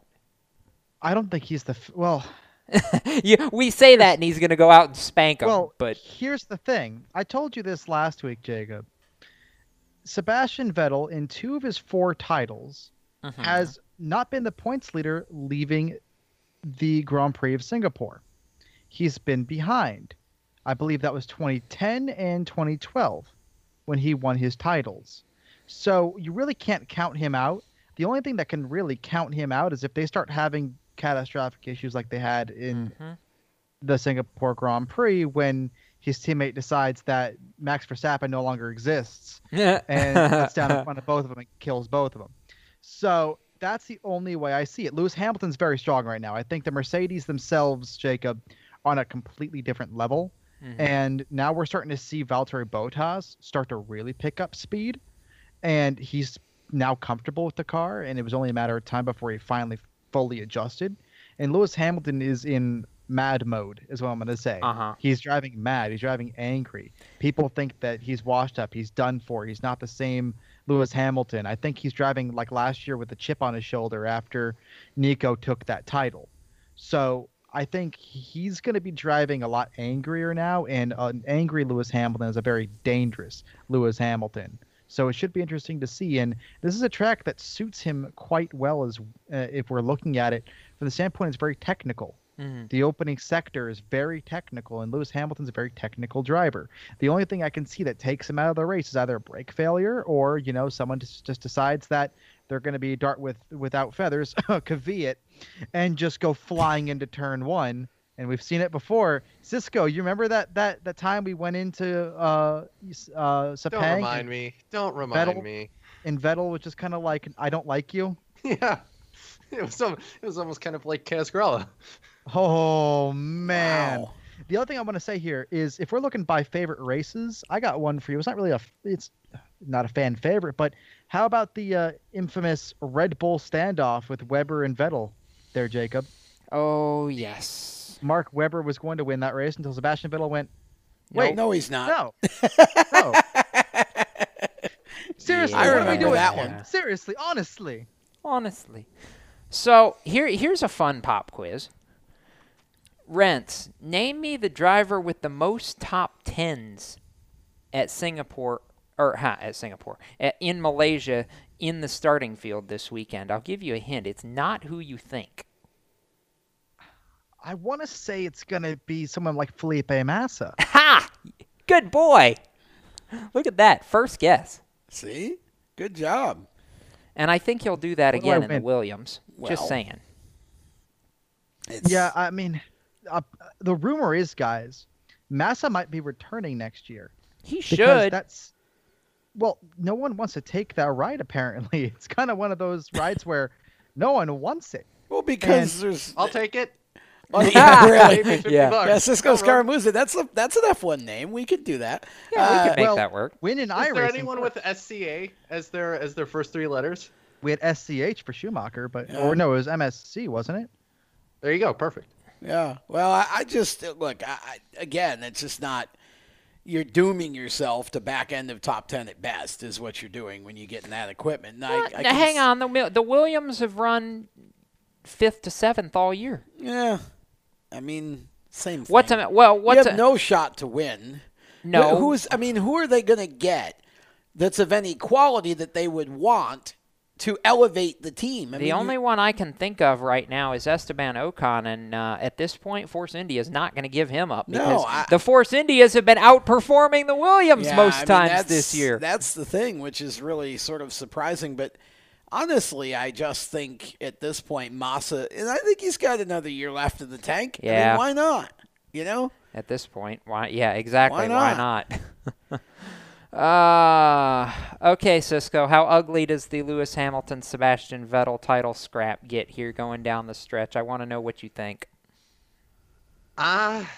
I don't think he's the f- well. you, we say that, and he's going to go out and spank him. Well, but here's the thing. I told you this last week, Jacob. Sebastian Vettel, in two of his four titles, Mhm. has not been the points leader leaving the Grand Prix of Singapore. He's been behind. I believe that was 2010 and 2012 when he won his titles. So you really can't count him out. The only thing that can really count him out is if they start having catastrophic issues like they had in mm-hmm. the Singapore Grand Prix when his teammate decides that Max Verstappen no longer exists Yeah. and gets down in front of both of them and kills both of them. So that's the only way I see it. Lewis Hamilton's very strong right now. I think the Mercedes themselves, Jacob, are on a completely different level. Mhm. And now we're starting to see Valtteri Bottas start to really pick up speed, and he's now comfortable with the car. And it was only a matter of time before he finally fully adjusted. And Lewis Hamilton is in mad mode, is what I'm going to say. Uh-huh. He's driving mad. He's driving angry. People think that he's washed up. He's done for. He's not the same Lewis Hamilton. I think he's driving like last year with a chip on his shoulder after Nico took that title. So I think he's going to be driving a lot angrier now, and an angry Lewis Hamilton is a very dangerous Lewis Hamilton. So it should be interesting to see. And this is a track that suits him quite well, as uh, if we're looking at it from the standpoint, it's very technical. Mhm. The opening sector is very technical, and Lewis Hamilton's a very technical driver. The only thing I can see that takes him out of the race is either a brake failure or, you know, someone just, just decides that they're going to be dart with without feathers, caveat, and just go flying into turn one. And we've seen it before. Cisco, you remember that that that time we went into uh, uh, Sepang? Don't remind me. Don't remind Vettel- me. And Vettel was just kind of like, I don't like you. Yeah. It was some, it was almost kind of like Kaz Grala. Oh man. The other thing I want to say here is if we're looking by favorite races, I got one for you. It's not really a it's not a fan favorite, but how about the uh, infamous Red Bull standoff with Webber and Vettel there, Jacob? Oh, yes. Mark Webber was going to win that race until Sebastian Vettel went, "Wait, no, he's not. No. no. Seriously, Yeah. what I are we remember doing? that one. Seriously, honestly. Honestly. So here, here's a fun pop quiz. Rents, name me the driver with the most top tens at Singapore, or ha, at Singapore, at, in Malaysia in the starting field this weekend. I'll give you a hint. It's not who you think. I want to say it's going to be someone like Felipe Massa. Ha! Good boy. Look at that. First guess. See? Good job. And I think he'll do that What do I again in the win? Williams. Just Well, saying. Yeah, I mean, uh, the rumor is, guys, Massa might be returning next year. He should. That's well, no one wants to take that ride. Apparently, it's kind of one of those rides where no one wants it. Well, because And- there's. I'll take it. Oh, yeah, really? Yeah. bucks. Yeah, Cisco No, Scaramuza. That's a that's an F1 name. We could do that. Yeah, we Uh, could make well, that work. Win and Is I there racing. anyone with SCA as their as their first three letters? We had SCH for Schumacher, but Yeah. or no, it was MSC, wasn't it? There you go. Perfect. Yeah. Well, I, I just look. I, I, again, it's just not. You're dooming yourself to back end of top ten at best, is what you're doing when you get in that equipment. I now, hang s- on. The, the Williams have run fifth to seventh all year. Yeah. I mean, same thing. What's a, well? What's you have a, no shot to win. No. Who's? I mean, who are they going to get that's of any quality that they would want to elevate the team? I the mean, only one I can think of right now is Esteban Ocon, and uh, at this point, Force India is not going to give him up No, I- the Force Indias have been outperforming the Williams Yeah, most I times that's- this year. That's the thing, which is really sort of surprising. But honestly, I just think at this point, Massa, and I think he's got another year left in the tank. I mean, Yeah. why not? You know? At this point, why? Yeah, exactly. Why Why not? uh, okay, Cisco. How ugly does the Lewis Hamilton Sebastian Vettel title scrap get here going down the stretch? I want to know what you think. Ah,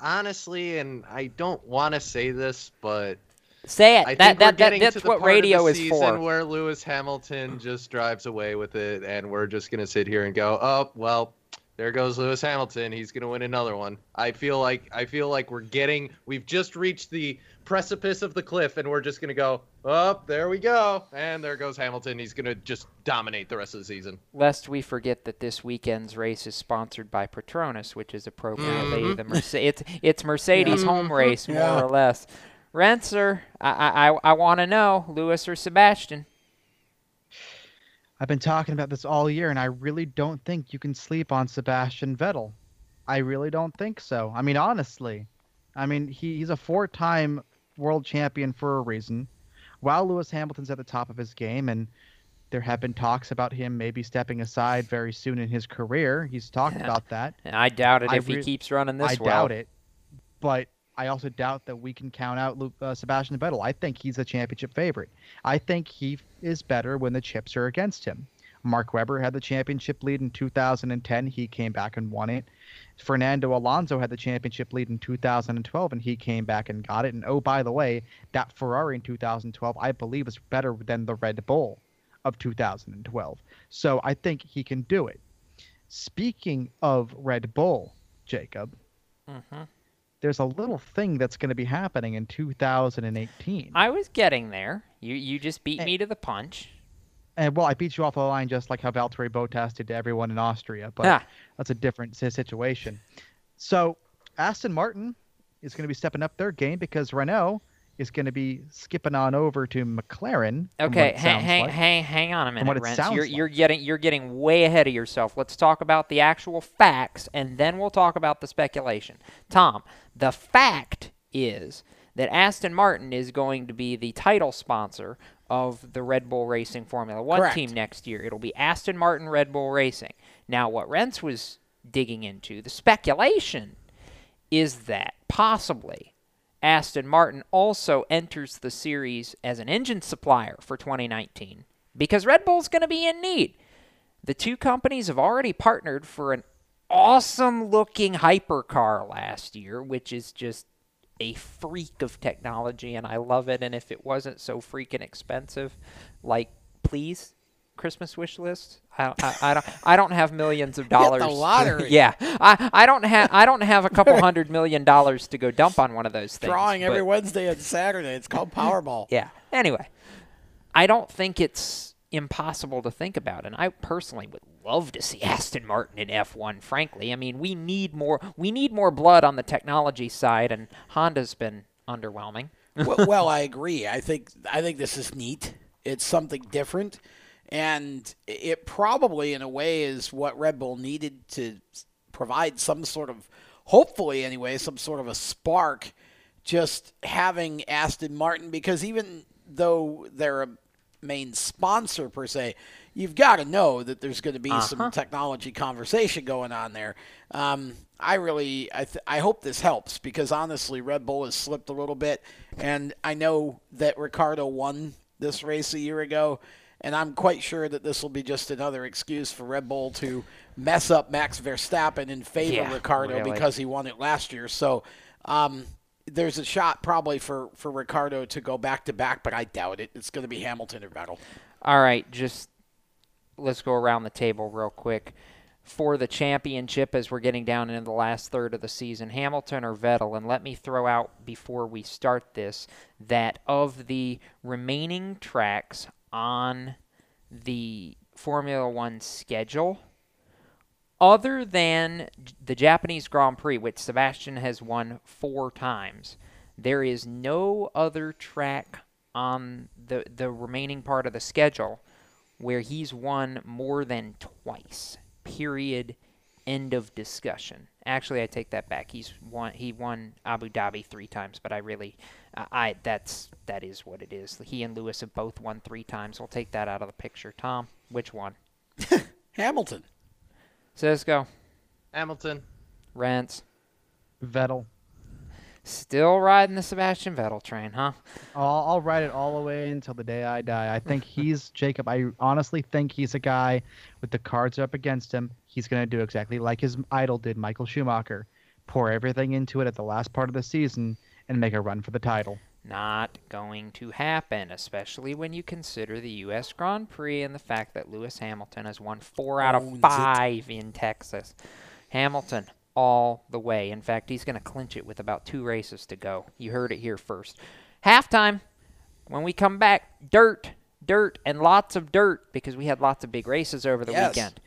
honestly, and I don't want to say this, but Say it. I that think that, we're that that's to the what part of the radio is season for. Where Lewis Hamilton just drives away with it, and we're just gonna sit here and go, "Oh, well, there goes Lewis Hamilton. He's gonna win another one." I feel like I feel like we're getting, we've just reached the precipice of the cliff, and we're just gonna go, "Oh, there we go," and there goes Hamilton. He's gonna just dominate the rest of the season. Lest we forget that this weekend's race is sponsored by Petronas, which is appropriately Mhm. the Merce- it's it's Mercedes Yeah. home race more Yeah. or less. Renser, I I I want to know Lewis or Sebastian. I've been talking about this all year, and I really don't think you can sleep on Sebastian Vettel. I really don't think so. I mean, honestly, I mean he, he's a four-time world champion for a reason. While Lewis Hamilton's at the top of his game, and there have been talks about him maybe stepping aside very soon in his career. He's talked Yeah. about that. And I doubt it I if he keeps running this I well. doubt it, but I also doubt that we can count out Lu- uh, Sebastian Vettel. I think he's a championship favorite. I think he is better when the chips are against him. Mark Webber had the championship lead in 2010. He came back and won it. Fernando Alonso had the championship lead in 2012, and he came back and got it. And oh, by the way, that Ferrari in 2012, I believe, is better than the Red Bull of 2012. So I think he can do it. Speaking of Red Bull, Jacob, Mm-hmm. There's a little thing that's going to be happening in 2018. I was getting there. You you just beat Eh. me to the punch. And well, I beat you off the line just like how Valtteri Bottas did to everyone in Austria, but Ah. that's a different situation. So Aston Martin is going to be stepping up their game because Renault is going to be skipping on over to McLaren. Okay, hang hang like. hang hang on a minute, it Rents. You're like. you're getting you're getting way ahead of yourself. Let's talk about the actual facts and then we'll talk about the speculation. Tom, the fact is that Aston Martin is going to be the title sponsor of the Red Bull Racing Formula 1 Correct. team next year. It'll be Aston Martin Red Bull Racing. Now what Rents was digging into, the speculation is that possibly Aston Martin also enters the series as an engine supplier for 2019 because Red Bull's going to be in need. The two companies have already partnered for an awesome looking hypercar last year, which is just a freak of technology and I love it and if it wasn't so freaking expensive, like please Christmas wish list. I, I, I don't. I don't have millions of Hit the dollars. lottery. yeah, I, I don't have. I don't have a couple hundred million dollars to go dump on one of those things. Drawing every Wednesday and Saturday. It's called Powerball. yeah. Anyway, I don't think it's impossible to think about, and I personally would love to see Aston Martin in F1. Frankly, I mean, we need more. We need more blood on the technology side, and Honda's been underwhelming. well, well, I agree. I think I think this is neat. It's something different, and it probably, in a way, is what Red Bull needed to provide some sort of, hopefully, anyway, some sort of a spark. Just having Aston Martin, because even though they're a main sponsor per se, you've got to know that there's going to be Uh-huh. some technology conversation going on there. Um, I really, I, th- I hope this helps because honestly, Red Bull has slipped a little bit, and I know that Ricciardo won this race a year ago, and I'm quite sure that this will be just another excuse for Red Bull to mess up Max Verstappen in favor Yeah, of Ricciardo really. because he won it last year. So. Um, there's a shot probably for, for Ricciardo to go back to back, but I doubt it. It's going to be Hamilton or Vettel. All right, just let's go around the table real quick. For the championship, as we're getting down into the last third of the season, Hamilton or Vettel, and let me throw out before we start this that of the remaining tracks on the Formula One schedule, other than the Japanese Grand Prix, which Sebastian has won four times, there is no other track on the the remaining part of the schedule where he's won more than twice. Period. End of discussion. Actually, I take that back. He's won. He won Abu Dhabi three times, but I really, I I that's that is what it is. He and Lewis have both won three times. We'll take that out of the picture. Tom, which one? Hamilton. Cisco, Hamilton. Rents. Vettel. Still riding the Sebastian Vettel train, huh? I'll, I'll ride it all the way until the day I die. I think he's Jacob. I honestly think he's a guy with the cards up against him. He's going to do exactly like his idol did, Michael Schumacher. Pour everything into it at the last part of the season and make a run for the title. Not going to happen, especially when you consider the U.S. Grand Prix and the fact that Lewis Hamilton has won four out of five in Texas. Hamilton all the way. In fact, he's going to clinch it with about two races to go. You heard it here first. Halftime. When we come back, dirt, dirt, and lots of dirt because we had lots of big races over the Yes. weekend.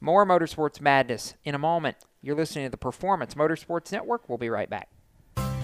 More Motorsports Madness in a moment. You're listening to the Performance Motorsports Network. We'll be right back.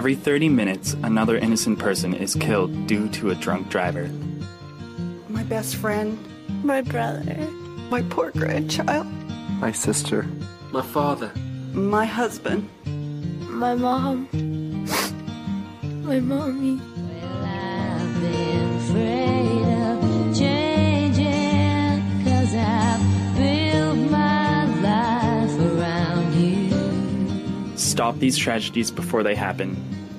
Every 30 minutes, another innocent person is killed due to a drunk driver. My best friend. My brother. My poor grandchild. My sister. My father. My husband. My mom. My mommy. Cause I've built my life around you. Stop these tragedies before they happen.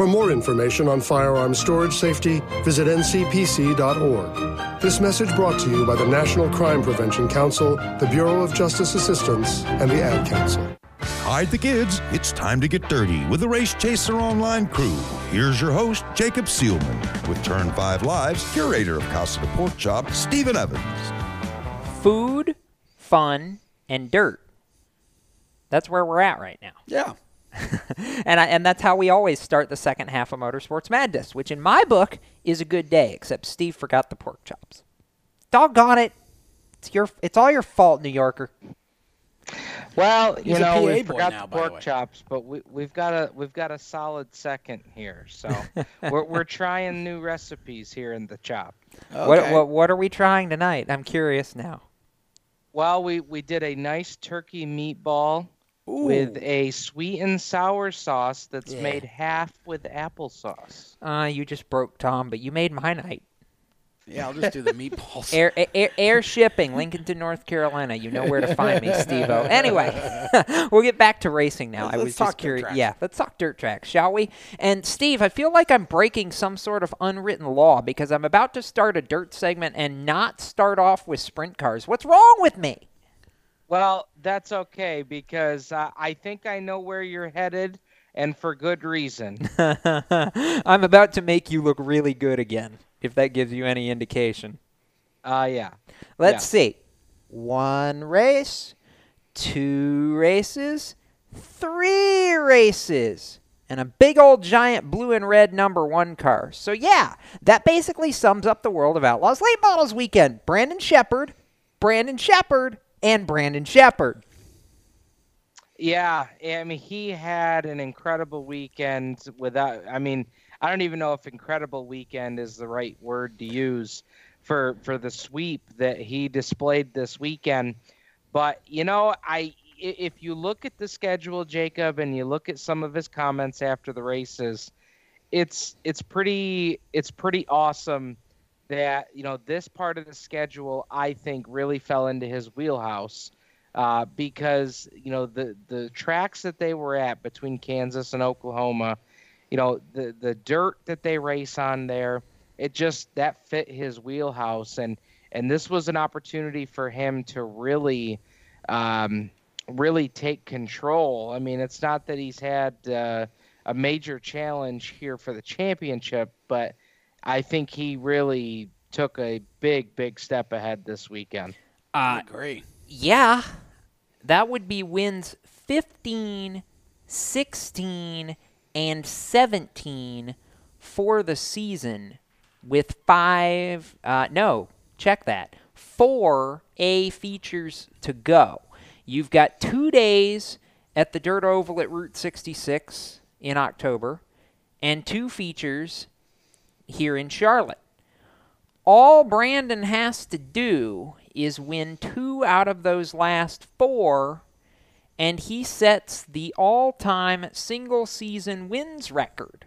For more information on firearm storage safety, visit ncpc.org. This message brought to you by the National Crime Prevention Council, the Bureau of Justice Assistance, and the Ad Council. Hide the kids. It's time to get dirty with the Race Chaser Online crew. Here's your host, Jacob Seelman, with Turn 5 Live's curator of Casa de Pork Chop, Stephen Ovens. Food, fun, and dirt. That's where we're at right now. Yeah. and I, and that's how we always start the second half of Motorsports Madness, which in my book is a good day. Except Steve forgot the pork chops. Doggone it! It's your it's all your fault, New Yorker. Well, you He's a know, we boy forgot now, the by the pork chops, but we, we've got a we've got a solid second here. So we're we're trying new recipes here in the chop. What, what what are we trying tonight? I'm curious now. Well, we we did a nice turkey meatball with a sweet and sour sauce that's Yeah. made half with applesauce. Uh, you just broke Tom, but you made my night. Yeah, I'll just do the meatballs. Air, air, air shipping, Lincoln to North Carolina. You know where to find me, Steve-O. Anyway, we'll get back to racing now. Let's was talk just curious. Yeah, let's talk dirt tracks, shall we? And Steve, I feel like I'm breaking some sort of unwritten law because I'm about to start a dirt segment and not start off with sprint cars. What's wrong with me? Well, that's okay because uh, I think I know where you're headed, and for good reason. I'm about to make you look really good again, if that gives you any indication. Uh, yeah. Let's Yeah. see. One race, two races, three races, and a big old giant blue and red number one car. So, yeah, that basically sums up the world of Outlaws Late Models Weekend. Brandon Sheppard, Brandon Sheppard, and Brandon Sheppard. Yeah, I mean, he had an incredible weekend without. I mean, I don't even know if "incredible weekend" is the right word to use for for the sweep that he displayed this weekend. But you know, I if you look at the schedule, Jacob, and you look at some of his comments after the races, it's it's pretty it's pretty awesome that you know this part of the schedule I think really fell into his wheelhouse uh, because you know the the tracks that they were at between Kansas and Oklahoma, you know the the dirt that they race on there, it just that fit his wheelhouse and and this was an opportunity for him to really um, really take control. I mean, it's not that he's had uh, a major challenge here for the championship, but I think he really took a big, big step ahead this weekend. Uh, agree. Yeah, that would be wins 15, 16, and 17 for the season with five, uh, no, check that, four A features to go. You've got two days at the Dirt Oval at Route 66 in October and two features here in Charlotte. All Brandon has to do is win two out of those last four, and he sets the all time single season wins record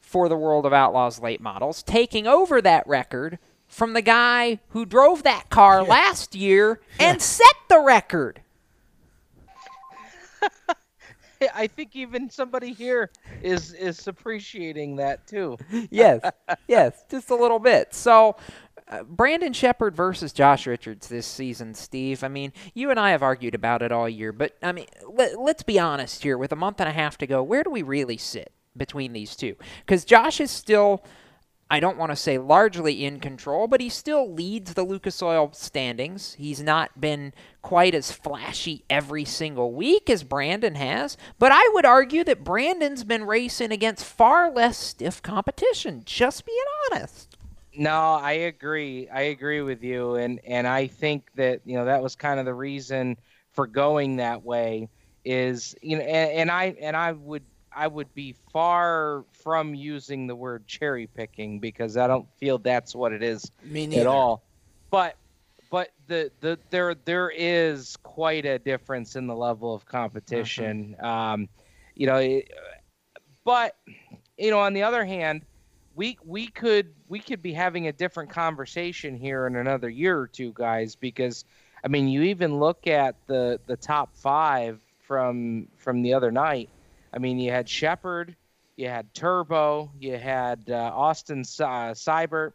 for the World of Outlaws late models, taking over that record from the guy who drove that car last year and set the record. I think even somebody here is is appreciating that too. yes, yes, just a little bit. So, uh, Brandon Sheppard versus Josh Richards this season, Steve. I mean, you and I have argued about it all year, but I mean, let, let's be honest here. With a month and a half to go, where do we really sit between these two? Because Josh is still. I don't want to say largely in control, but he still leads the Lucas Oil standings. He's not been quite as flashy every single week as Brandon has, but I would argue that Brandon's been racing against far less stiff competition, just being honest. No, I agree. I agree with you, and and I think that you know that was kind of the reason for going that way. Is you know, and, and I and I would I would be far from using the word cherry picking because I don't feel that's what it is Me at all. But but the, the there there is quite a difference in the level of competition. Um, you know, it- but you know, on the other hand, we we could we could be having a different conversation here in another year or two, guys, because I mean, you even look at the the top five from from the other night. I mean, you had Sheppard, you had Turbo, you had uh, Austin uh, Seibert,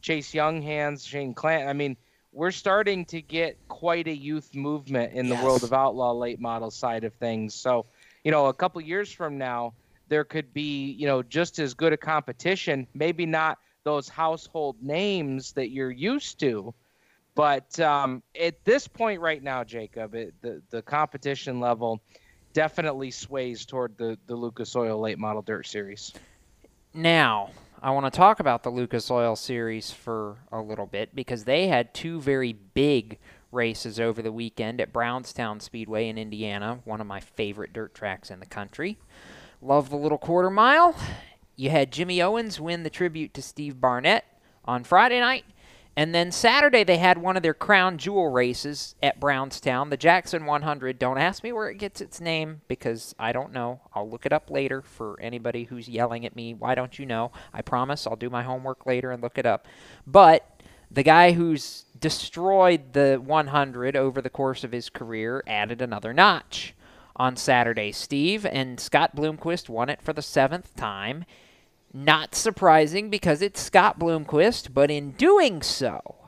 Chase Junghans, Shane Clanton. I mean, we're starting to get quite a youth movement in the Yes. world of outlaw late model side of things. So, you know, a couple years from now, there could be, you know, just as good a competition, maybe not those household names that you're used to. But um, at this point right now, Jacob, it, the, the competition level definitely sways toward the, the Lucas Oil Late Model Dirt Series. Now, I want to talk about the Lucas Oil Series for a little bit because they had two very big races over the weekend at Brownstown Speedway in Indiana, one of my favorite dirt tracks in the country. Love the little quarter mile. You had Jimmy Owens win the tribute to Steve Barnett on Friday night. And then Saturday, they had one of their crown jewel races at Brownstown, the Jackson 100. Don't ask me where it gets its name because I don't know. I'll look it up later for anybody who's yelling at me. Why don't you know? I promise I'll do my homework later and look it up. But the guy who's destroyed the 100 over the course of his career added another notch on Saturday, Steve, and Scott Bloomquist won it for the seventh time. Not surprising because it's Scott Bloomquist, but in doing so,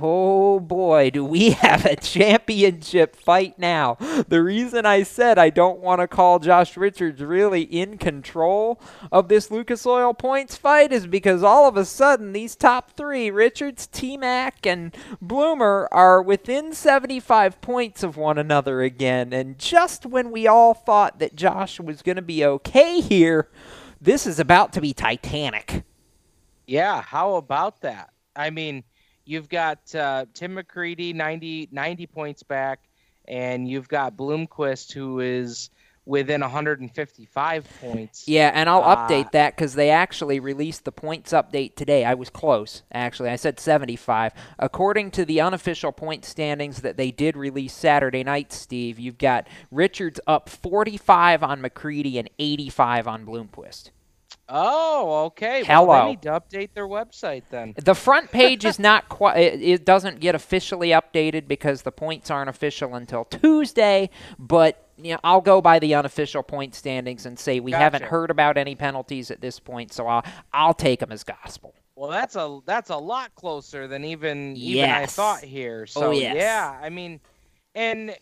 oh boy, do we have a championship fight now. The reason I said I don't want to call Josh Richards really in control of this Lucas Oil points fight is because all of a sudden these top three, Richards, T Mac, and Bloomer, are within 75 points of one another again. And just when we all thought that Josh was going to be okay here, this is about to be Titanic. Yeah, how about that? I mean, you've got uh, Tim McCreadie 90, 90 points back, and you've got Bloomquist who is within 155 points. Yeah, and I'll Uh, update that because they actually released the points update today. I was close, actually. I said 75. According to the unofficial point standings that they did release Saturday night, Steve, you've got Richards up 45 on McCreadie and 85 on Bloomquist. Oh, okay. Well, Hello. they need to update their website then. The front page is not quite. It, it doesn't get officially updated because the points aren't official until Tuesday. But you know, I'll go by the unofficial point standings and say we haven't heard about any penalties at this point, so I'll I'll take them as gospel. Well, that's a that's a lot closer than even even I thought here. Oh, So yes. yeah, I mean, and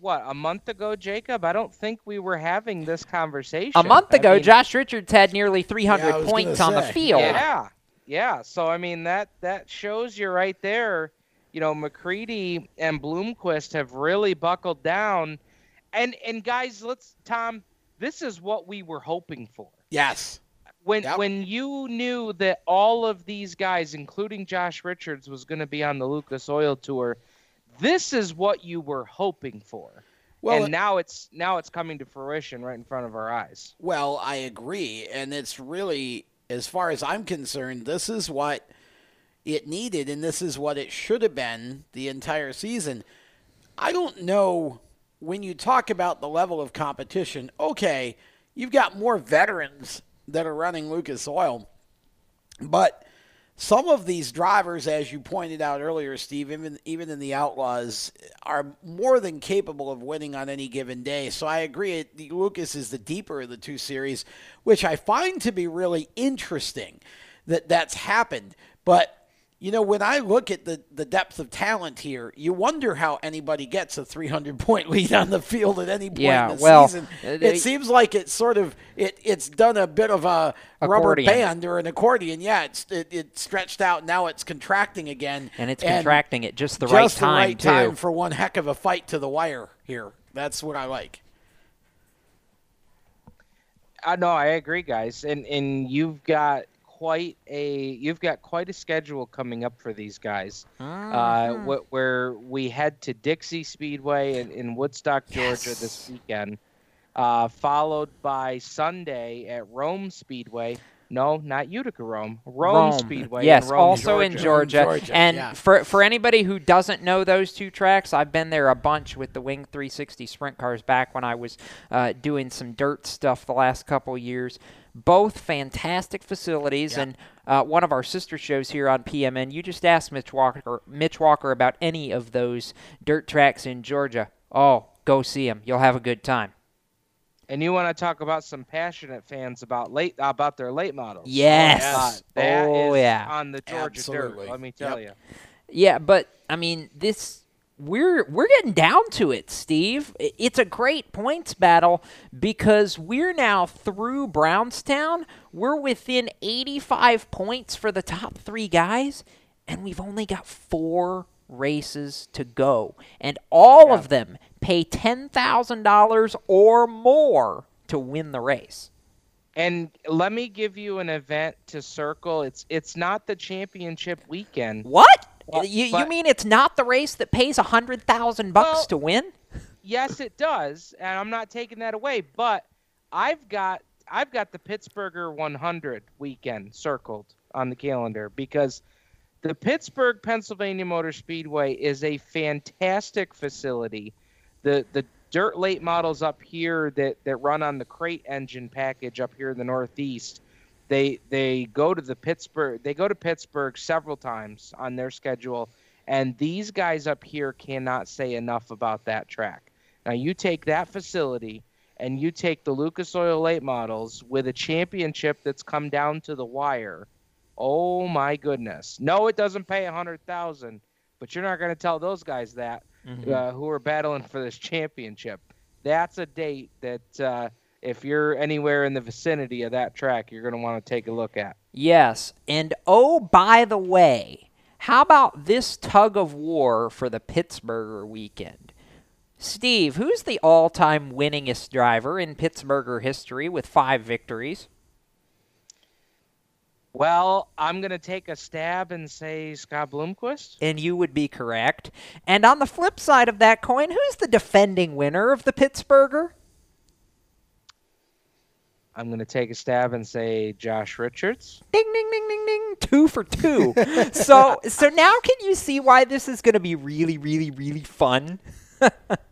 what a month ago, Jacob. I don't think we were having this conversation. A month I ago, mean- Josh Richards had nearly 300 Yeah, I was gonna points on the field. Yeah, yeah. So I mean that that shows you right there. You know, McCreadie and Bloomquist have really buckled down, and and guys, let's Tom. This is what we were hoping for. Yes. When when you knew that all of these guys, including Josh Richards, was going to be on the Lucas Oil Tour, this is what you were hoping for. Well, and uh, now it's now it's coming to fruition right in front of our eyes. Well, I agree, and it's really, as far as I'm concerned, this is what it needed, and this is what it should have been the entire season. I don't know when you talk about the level of competition. Okay, you've got more veterans that are running Lucas Oil, but some of these drivers, as you pointed out earlier, Steve, even even in the Outlaws, are more than capable of winning on any given day. So I agree. Lucas is the deeper of the two series, which I find to be really interesting that that's happened. But you know, when I look at the, the depth of talent here, you wonder how anybody gets a 300 point lead on the field at any point Yeah, in the well, season. uh, they- it seems like it's sort of it, it's done a bit of a rubber band or an accordion. Yeah, it's it, it stretched out. Now it's contracting again, And it's contracting at just the right just the time, right time too. for one heck of a fight to the wire here. That's what I like. I know I agree, guys, and and you've got quite a you've got quite a schedule coming up for these guys. Uh, Mhm. wh- where we head to Dixie Speedway in, in Woodstock, Georgia this weekend, uh, followed by Sunday at Rome Speedway. No, not Utica Rome. Rome, Speedway. Yes, in Rome, also in Georgia. Georgia, and yeah. for for anybody who doesn't know those two tracks, I've been there a bunch with the Wing 360 sprint cars back when I was uh, doing some dirt stuff the last couple years. Both fantastic facilities, and uh, one of our sister shows here on PMN. You just asked Mitch Walker, Mitch Walker about any of those dirt tracks in Georgia. Oh, go see them. You'll have a good time. And you want to talk about some passionate fans about late about their late models? Yes. Uh, that Oh, is yeah. on the Georgia Absolutely. dirt. Let me tell Yep. you. Yeah, but I mean, this we're we're getting down to it, Steve. It's a great points battle because we're now through Brownstown. We're within 85 points for the top 3 guys and we've only got 4 races to go. And all of them pay $10,000 or more to win the race. And let me give you an event to circle. It's it's not the championship weekend. What? But- you, you mean it's not the race that pays a 100,000 bucks Well- to win? yes, it does, and I'm not taking that away. But I've got I've got the Pittsburgher 100 weekend circled on the calendar because the Pittsburgh Pennsylvania Motor Speedway is a fantastic facility. The the dirt late models up here that that run on the crate engine package up here in the Northeast. They they go to the Pittsburgh they go to Pittsburgh several times on their schedule and these guys up here cannot say enough about that track. Now you take that facility and you take the Lucas Oil late models with a championship that's come down to the wire. Oh my goodness. No, it doesn't pay a hundred thousand, but you're not going to tell those guys that Mhm. uh, who are battling for this championship. That's a date that uh, if you're anywhere in the vicinity of that track, you're going to want to take a look at. Yes. And oh, by the way, how about this tug of war for the Pittsburgher weekend? Steve, who's the all time winningest driver in Pittsburgher history with five victories? Well, I'm going to take a stab and say Scott Bloomquist. And you would be correct. And on the flip side of that coin, who's the defending winner of the Pittsburgher? I'm going to take a stab and say Josh Richards. Ding ding ding ding ding. Two for two. so so now can you see why this is going to be really really really fun?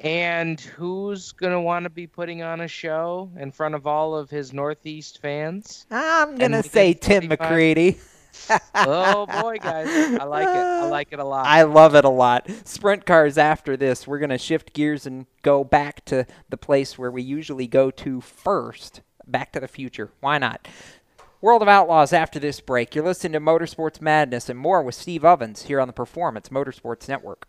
And who's going to want to be putting on a show in front of all of his Northeast fans? I'm gonna say Tim 25 McCreadie. oh boy, guys, I like it. I like it a lot. I love it a lot. Sprint cars after this, we're going to shift gears and go back to the place where we usually go to first. Back to the future. Why not? World of Outlaws after this break. You're listening to Motorsports Madness and more with Steve Ovens here on the Performance Motorsports Network.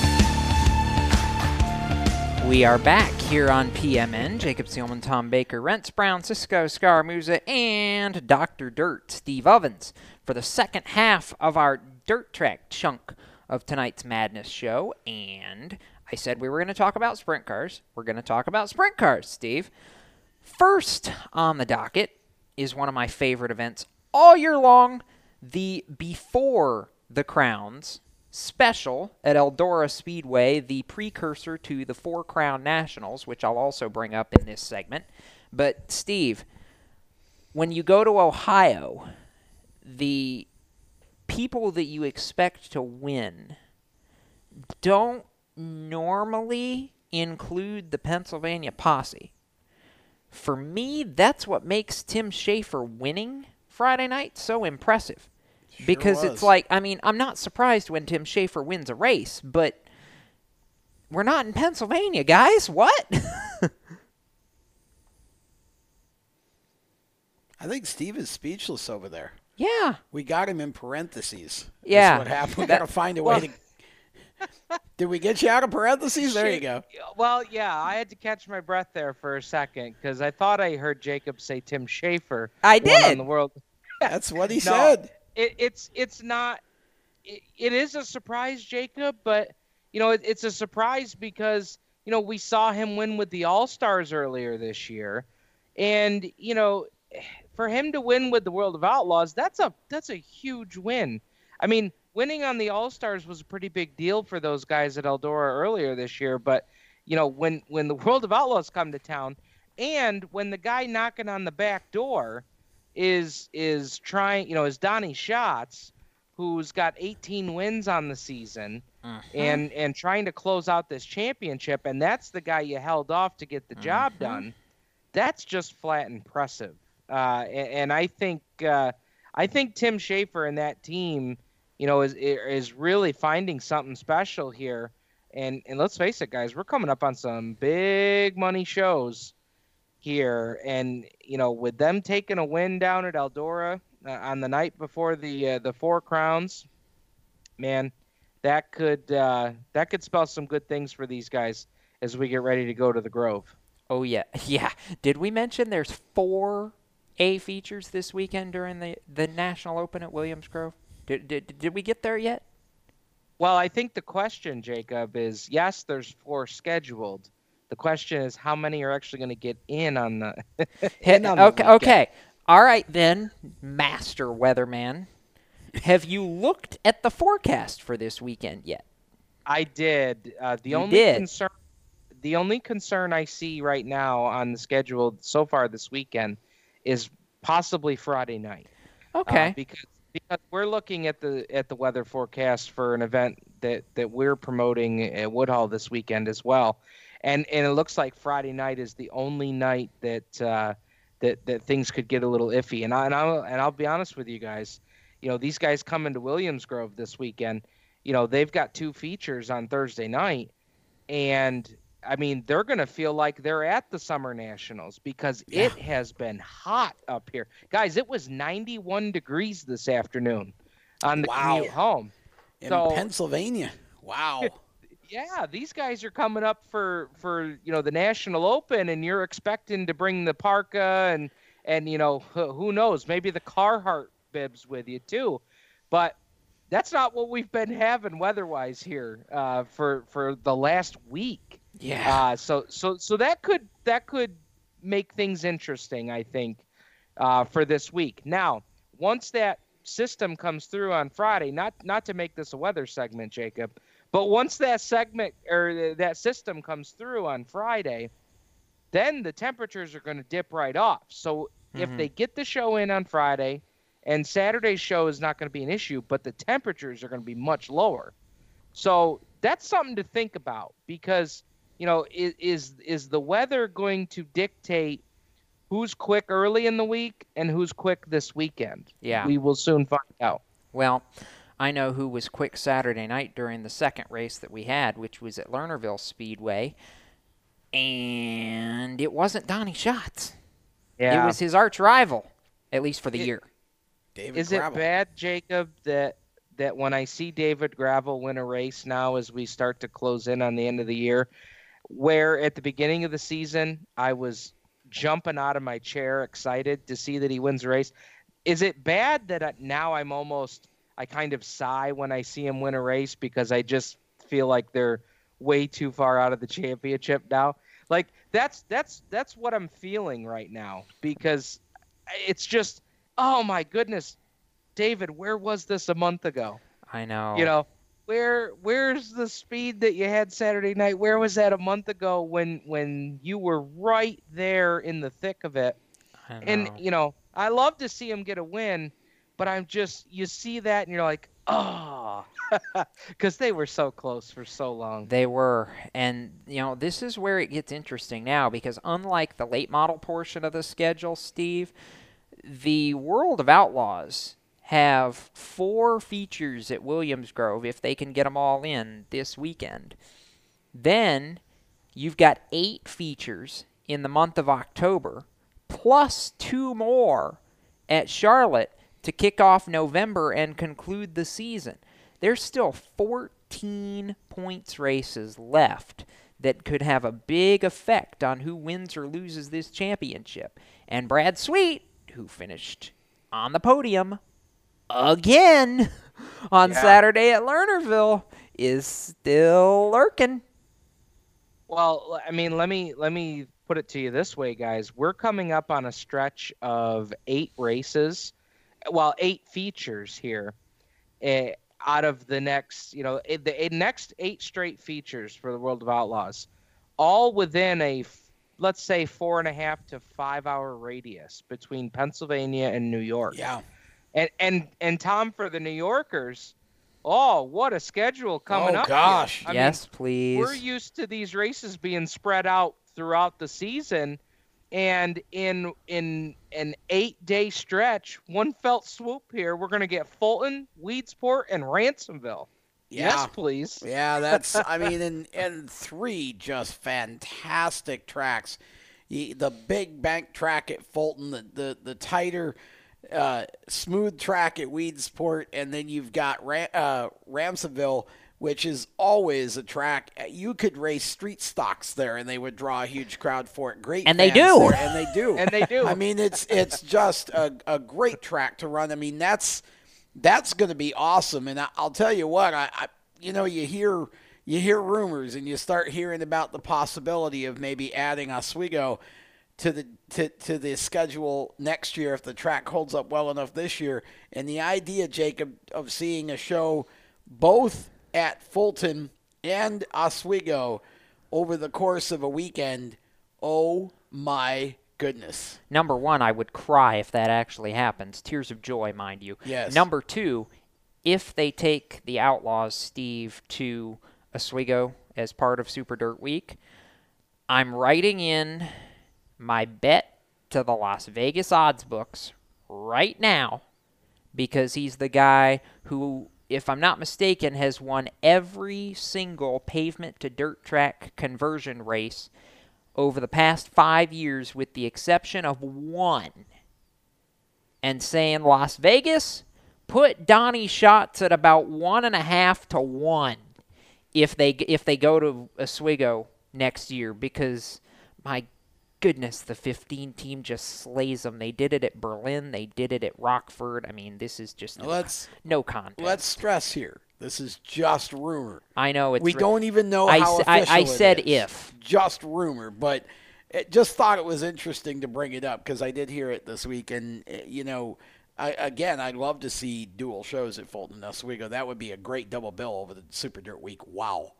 We are back here on PMN. Jacob Seelman, Tom Baker, Rents Brown, Cisco, Scaramuza, and Dr. Dirt, Steve Ovens, for the second half of our dirt track chunk of tonight's Madness show. And I said we were going to talk about sprint cars. We're going to talk about sprint cars, Steve. First on the docket is one of my favorite events all year long the Before the Crowns special at Eldora Speedway, the precursor to the Four Crown Nationals, which I'll also bring up in this segment. But, Steve, when you go to Ohio, the people that you expect to win don't normally include the Pennsylvania posse. For me, that's what makes Tim Shaffer winning Friday night so impressive because was. it's like I mean I'm not surprised when Tim Shaffer wins a race, but we're not in Pennsylvania, guys. What? I think Steve is speechless over there. Yeah. We got him in parentheses. Yeah. That's what happened. We got to find a well- way to. Did we get you out of parentheses? There you go. Well, yeah, I had to catch my breath there for a second because I thought I heard Jacob say Tim Shaffer. I did. on the world. That's what he No, said. It, it's it's not. It, it is a surprise, Jacob, but you know it, it's a surprise because you know we saw him win with the All Stars earlier this year, and you know for him to win with the World of Outlaws, that's a that's a huge win. I mean, winning on the All Stars was a pretty big deal for those guys at Eldora earlier this year, but you know when when the World of Outlaws come to town, and when the guy knocking on the back door is is trying, you know, is Donny Schatz, who's got 18 wins on the season, and and trying to close out this championship, and that's the guy you held off to get the job done. That's just flat impressive, uh, and, and I think uh, I think Tim Shaffer and that team, you know, is is really finding something special here. And and let's face it, guys, we're coming up on some big money shows here, and you know, with them taking a win down at Eldora uh, on the night before the uh, the Four Crowns, man, that could uh, that could spell some good things for these guys. as we get ready to go to the Grove. Oh yeah, yeah. Did we mention there's four A features this weekend during the the National Open at Williams Grove? Did did, did we get there yet? Well, I think the question, Jacob, is yes, there's four scheduled. The question is how many are actually going to get in on the. in on the okay, weekend. okay. All right then, Master Weatherman. Have you looked at the forecast for this weekend yet? I did. Uh, the You only did. concern, the only concern I see right now on the schedule so far this weekend is possibly Friday night. Uh, Okay. because because we're looking at the at the weather forecast for an event that that we're promoting at Woodhull this weekend as well, and and it looks like Friday night is the only night that uh, that that things could get a little iffy. And I and I'll, and I'll be honest with you guys, you know these guys coming to Williams Grove this weekend, you know they've got two features on Thursday night, and I mean they're gonna feel like they're at the Summer Nationals because it has been hot up here, guys. It was 91 degrees this afternoon on the Wow. commute home. In So- Pennsylvania. Wow. yeah, these guys are coming up for for you know the National Open, and you're expecting to bring the parka and and you know who knows maybe the Carhartt bibs with you too, but that's not what we've been having weather-wise here uh, for for the last week. Yeah. Uh, so so so that could that could make things interesting, I think, uh, for this week. Now, once that system comes through on Friday, not not to make this a weather segment, Jacob, but once that segment or that system comes through on Friday, then the temperatures are going to dip right off. So if Mhm. they get the show in on Friday, and Saturday's show is not going to be an issue, but the temperatures are going to be much lower. So that's something to think about because you know is is, is the weather going to dictate who's quick early in the week and who's quick this weekend? Yeah. we will soon find out. Well, I know who was quick Saturday night during the second race that we had, which was at Lernerville Speedway, and it wasn't Donny Schatz. Yeah. It was his arch rival, at least for the year. David Is it bad, Jacob, that that when I see David Gravel win a race now as we start to close in on the end of the year, where at the beginning of the season I was jumping out of my chair excited to see that he wins a race. Is it bad that I, now I'm almost I kind of sigh when I see him win a race because I just feel like they're way too far out of the championship now? Like that's that's that's what I'm feeling right now because it's just oh my goodness. David where was this a month ago? I know. you know where where's the speed that you had saturday night? Where was that a month ago when when you were right there in the thick of it? I and you know i love to see him get a win but i'm just you see that and you're like ah. oh because they were so close for so long They were. And, you know, this is where it gets interesting now because unlike the late model portion of the schedule, Steve, the World of Outlaws have four features at Williams Grove if they can get them all in this weekend. Then you've got eight features in the month of October, plus two more at Charlotte to kick off November and conclude the season. There's still 14 points races left that could have a big effect on who wins or loses this championship. And Brad Sweet, who finished on the podium again on Yeah. Saturday at Lernerville, is still lurking. Well, I mean, let me let me put it to you this way, guys. We're coming up on a stretch of eight races, well, eight features here. eh, out of the next, you know, the next eight straight features for the World of Outlaws, all within a let's say, four and a half to five hour radius between Pennsylvania and New York. Yeah. And and and Tom, for the New Yorkers, oh, what a schedule coming Oh, up! here. gosh. I mean, yes, please. we're used to these races being spread out throughout the season and in in an eight day stretch one felt swoop here we're going to get fulton weedsport and ransomville yes Yeah. please Yeah, that's. I mean, and and three just fantastic tracks. The big bank track at Fulton, the the, the tighter, uh, smooth track at Weedsport, and then you've got Ram, uh, Ramsonville which is always a track. You could race street stocks there, and they would draw a huge crowd for it. Great, And they do. there, and they do, And they do. I mean, it's it's just a, a great track to run. I mean, that's that's going to be awesome. And I, I'll tell you what, I, I you know you hear you hear rumors and you start hearing about the possibility of maybe adding Oswego to the to, to the schedule next year if the track holds up well enough this year. And the idea, Jacob, of seeing a show both at Fulton and Oswego over the course of a weekend, oh my goodness. Number one, I would cry if that actually happens. Tears of joy, mind you. Yes. Number two, if they take the Outlaws, Steve, to Oswego as part of Super Dirt Week, I'm writing in my bet to the Las Vegas odds books right now because he's the guy who, if I'm not mistaken, has won every single pavement to dirt track conversion race over the past five years, with the exception of one. And saying Las Vegas, put Donny Schatz at about one and a half to one if they if they go to Oswego next year because my goodness, the 15 team just slays them. They did it at Berlin. They did it at Rockford. I mean, this is just no, Let's- no contest. Let's stress here. This is just rumor. I know it's we re- don't even know I how s- I- official I it said is. if. Just rumor, but it, just thought it was interesting to bring it up because I did hear it this week, and uh, you know, I, again, I'd love to see dual shows at Fulton and Oswego. That would be a great double bill over the Super Dirt Week. Wow.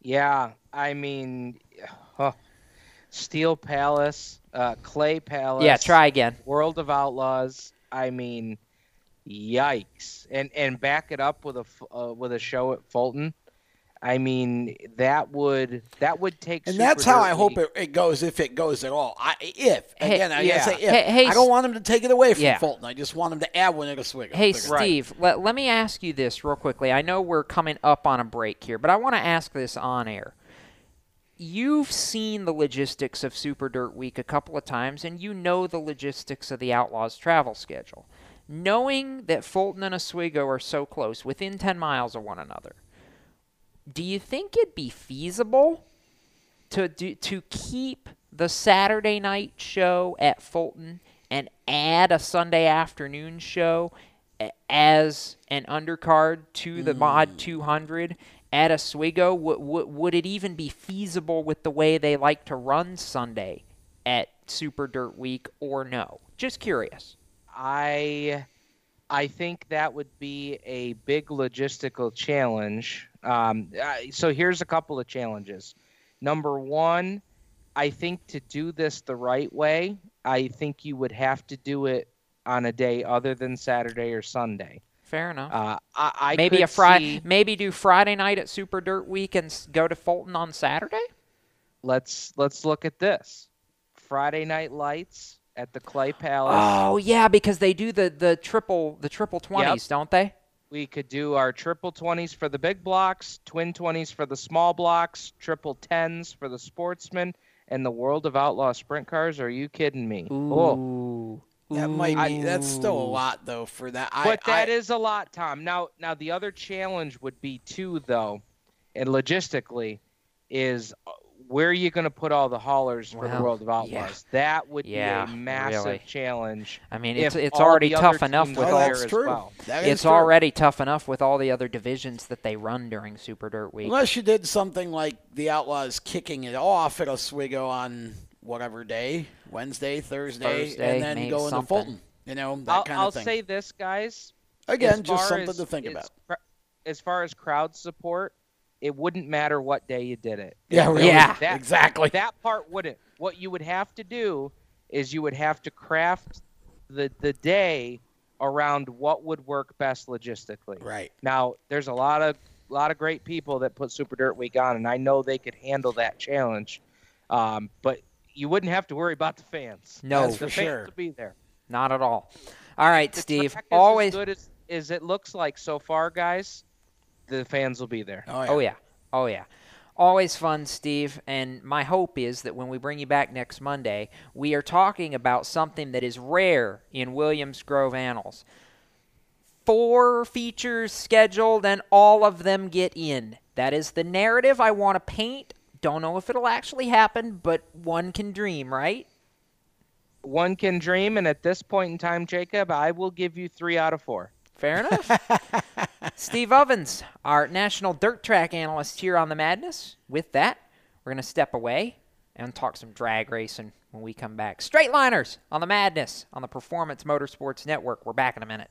Yeah, I mean, huh. Steel Palace, uh, Clay Palace. Yeah, try again. World of Outlaws. I mean, yikes! And and back it up with a uh, with a show at Fulton. I mean, that would that would take. And Super that's how Dirt I hope it, it goes, if it goes at all. I, if Hey, again, I yeah. say if. Hey- hey, I don't want them to take it away from Yeah. Fulton. I just want them to add one at swing. Hey, Because- Steve, let, let me ask you this real quickly. I know we're coming up on a break here, but I want to ask this on air. You've seen the logistics of Super Dirt Week a couple of times, and you know the logistics of the Outlaws travel schedule. Knowing that Fulton and Oswego are so close, within 10 miles of one another, do you think it'd be feasible to do, to keep the Saturday night show at Fulton and add a Sunday afternoon show as an undercard to the Mod mm. 200 at Oswego? Would, would, would it even be feasible with the way they like to run Sunday at Super Dirt Week or no? Just curious. I I think that would be a big logistical challenge. Um, so here's a couple of challenges. Number one, I think to do this the right way, I think you would have to do it on a day other than Saturday or Sunday. Fair enough. Uh, I, I maybe a Friday, maybe do Friday night at Super Dirt Week and go to Fulton on Saturday. let's let's look at this. Friday night lights at the Clay Palace. Oh yeah, because they do the the triple the triple twenties, don't they? We could do our triple 20s for the big blocks, twin 20s for the small blocks, triple 10s for the sportsmen, and the World of Outlaw sprint cars. Are you kidding me? Oh. Ooh. That might be. That's still a lot though for that. I, But that I, is a lot, Tom. Now, now the other challenge would be too, though, and logistically, is uh, where are you going to put all the haulers for the World of Outlaws? yeah. That would Yeah, be a massive really. challenge. I mean, it's it's already tough enough with all. there as well. That is It's true. already tough enough with all the other divisions that they run during Super Dirt Week. Unless you did something like the Outlaws kicking it off at Oswego on whatever day, Wednesday, Thursday, Thursday, and then maybe go into something. Fulton. You know that I'll, kind I'll of thing. say this, guys. Again, just something as- to think as about. As far as crowd support, it wouldn't matter what day you did it. Yeah, really. Yeah, that- exactly. That part wouldn't. What you would have to do is you would have to craft the the day around what would work best logistically. Right. Now, there's a lot of a lot of great people that put Super Dirt Week on, and I know they could handle that challenge. Um, but you wouldn't have to worry about the fans. No. That's the for fans sure. would be there. Not at all. All right, The Steve. track is Always. as good as, as it looks like so far, guys. The fans will be there. Oh, oh yeah. Oh yeah. Always fun, Steve. And my hope is that when we bring you back next Monday, we are talking about something that is rare in Williams Grove annals. four features scheduled, and all of them get in. That is the narrative I want to paint. Don't know if it'll actually happen, but one can dream, right? One can dream, and at this point in time, Jacob, I will give you three out of four. Fair enough. Steve Ovens, our national dirt track analyst here on the Madness. With that, we're going to step away and talk some drag racing when we come back. Straight liners on the Madness on the Performance Motorsports Network. We're back in a minute.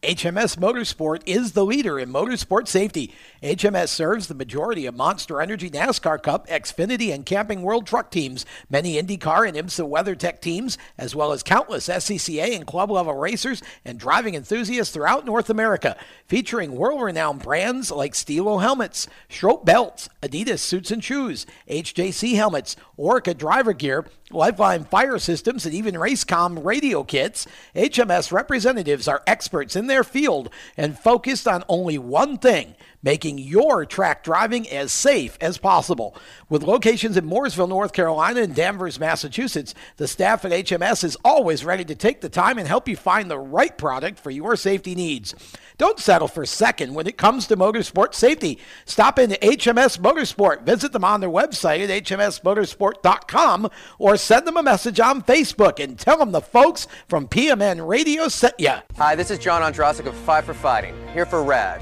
HMS Motorsport is the leader in motorsport safety. HMS serves the majority of Monster Energy NASCAR Cup, Xfinity, and Camping World Truck teams, many IndyCar and IMSA WeatherTech teams, as well as countless SCCA and club level racers and driving enthusiasts throughout North America, featuring world renowned brands like Stilo helmets, Schroth belts, Adidas suits and shoes, HJC helmets, Orca driver gear, Lifeline fire systems, and even Racecom radio kits. HMS representatives are experts in their field and focused on only one thing making your track driving as safe as possible. With locations in Mooresville, North Carolina, and Danvers, Massachusetts, the staff at HMS is always ready to take the time and help you find the right product for your safety needs. Don't settle for second when it comes to motorsport safety. Stop into HMS Motorsport. Visit them on their website at hmsmotorsport.com or send them a message on Facebook and tell them the folks from PMN Radio sent you. Hi, this is John Ondrasik of Five for Fighting, here for RAD,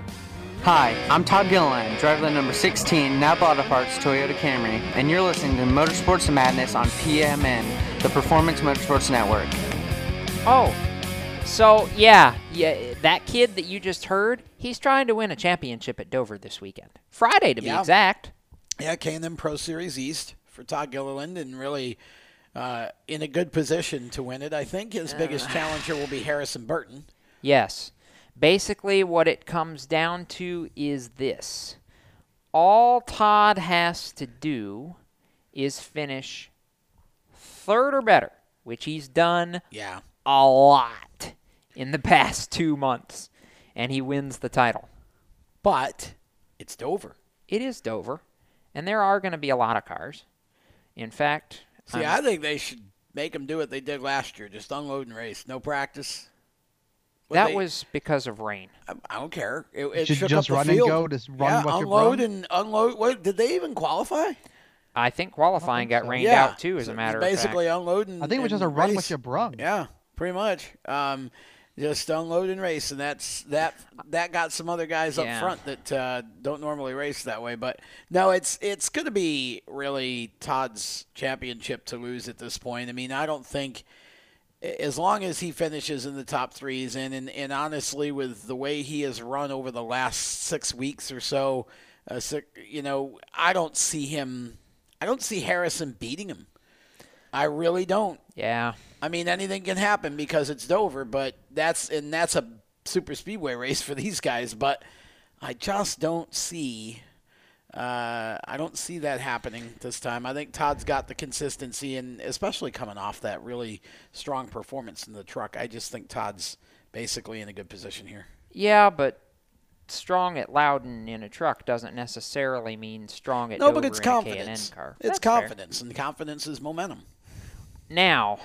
Hi, I'm Todd Gilliland, driver number 16, Napa Auto Parts Toyota Camry, and you're listening to Motorsports Madness on PMN, the Performance Motorsports Network. Oh, so yeah, yeah, that kid that you just heard, he's trying to win a championship at Dover this weekend. Friday to be exact. Yeah, K&N Pro Series East for Todd Gilliland and really uh, in a good position to win it. I think his biggest Uh. challenger will be Harrison Burton. Yes. Basically, what it comes down to is this all Todd has to do is finish third or better, which he's done Yeah. a lot in the past two months, and he wins the title. But it's Dover. It is Dover, and there are going to be a lot of cars. In fact, See, I'm- I think they should make them do what they did last year, just unload and race, no practice. What that they- was because of rain. I, I don't care. It, it should just up the run and go, just run yeah, what you unload brought. and unload. What did they even qualify? I think qualifying got rained yeah, out too, as a matter of fact. unload and I think it was just and a run race. what you brung. Yeah, pretty much. Um, just unload and race, and that's that. That got some other guys Yeah. up front that uh, don't normally race that way. But no, it's it's going to be really Todd's championship to lose at this point. I mean, I don't think as long as he finishes in the top threes, and and, and honestly, with the way he has run over the last six weeks or so, uh, six, you know, I don't see him. I don't see Harrison beating him. I really don't. Yeah. I mean, anything can happen because it's Dover, but that's and that's a super speedway race for these guys. But I just don't see. Uh, I don't see that happening this time. I think Todd's got the consistency, and especially coming off that really strong performance in the truck, I just think Todd's basically in a good position here. Yeah, but strong at Loudon in a truck doesn't necessarily mean strong at no, Dover but it's confidence. a K&N car. It's That's fair. confidence, and confidence is momentum. Now,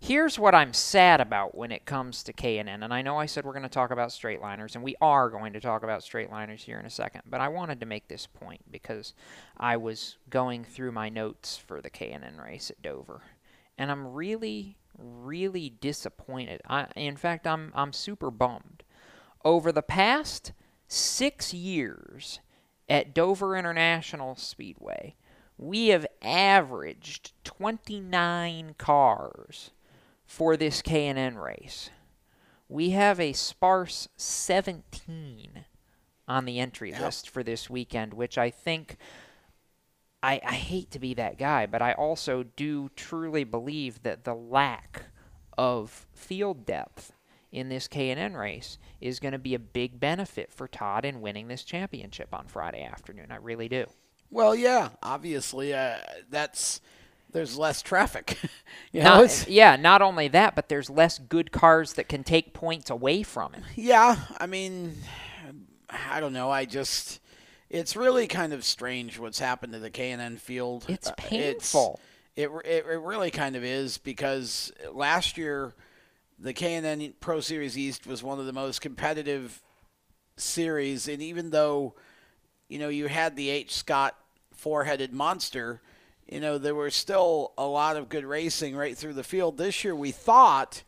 here's what I'm sad about when it comes to K&N, and I know I said we're going to talk about straight liners, and we are going to talk about straight liners here in a second, but I wanted to make this point because I was going through my notes for the K&N race at Dover, and I'm really, really disappointed. I, in fact, I'm I'm super bummed. Over the past six years at Dover International Speedway, we have averaged 29 cars for this K&N race. We have a sparse 17 on the entry list for this weekend, which I think I, I hate to be that guy, but I also do truly believe that the lack of field depth in this K&N race is going to be a big benefit for Todd in winning this championship on Friday afternoon. I really do. Well, yeah, obviously, uh, that's there's less traffic. you know, it's, yeah, not only that, but there's less good cars that can take points away from him. yeah. I mean, I don't know. I just it's really kind of strange what's happened to the K and N field. It's Uh, painful. it, it it really kind of is because last year the K and N Pro Series East was one of the most competitive series, and even though you know you had the H Scott four-headed monster, you know there was still a lot of good racing right through the field. This year we thought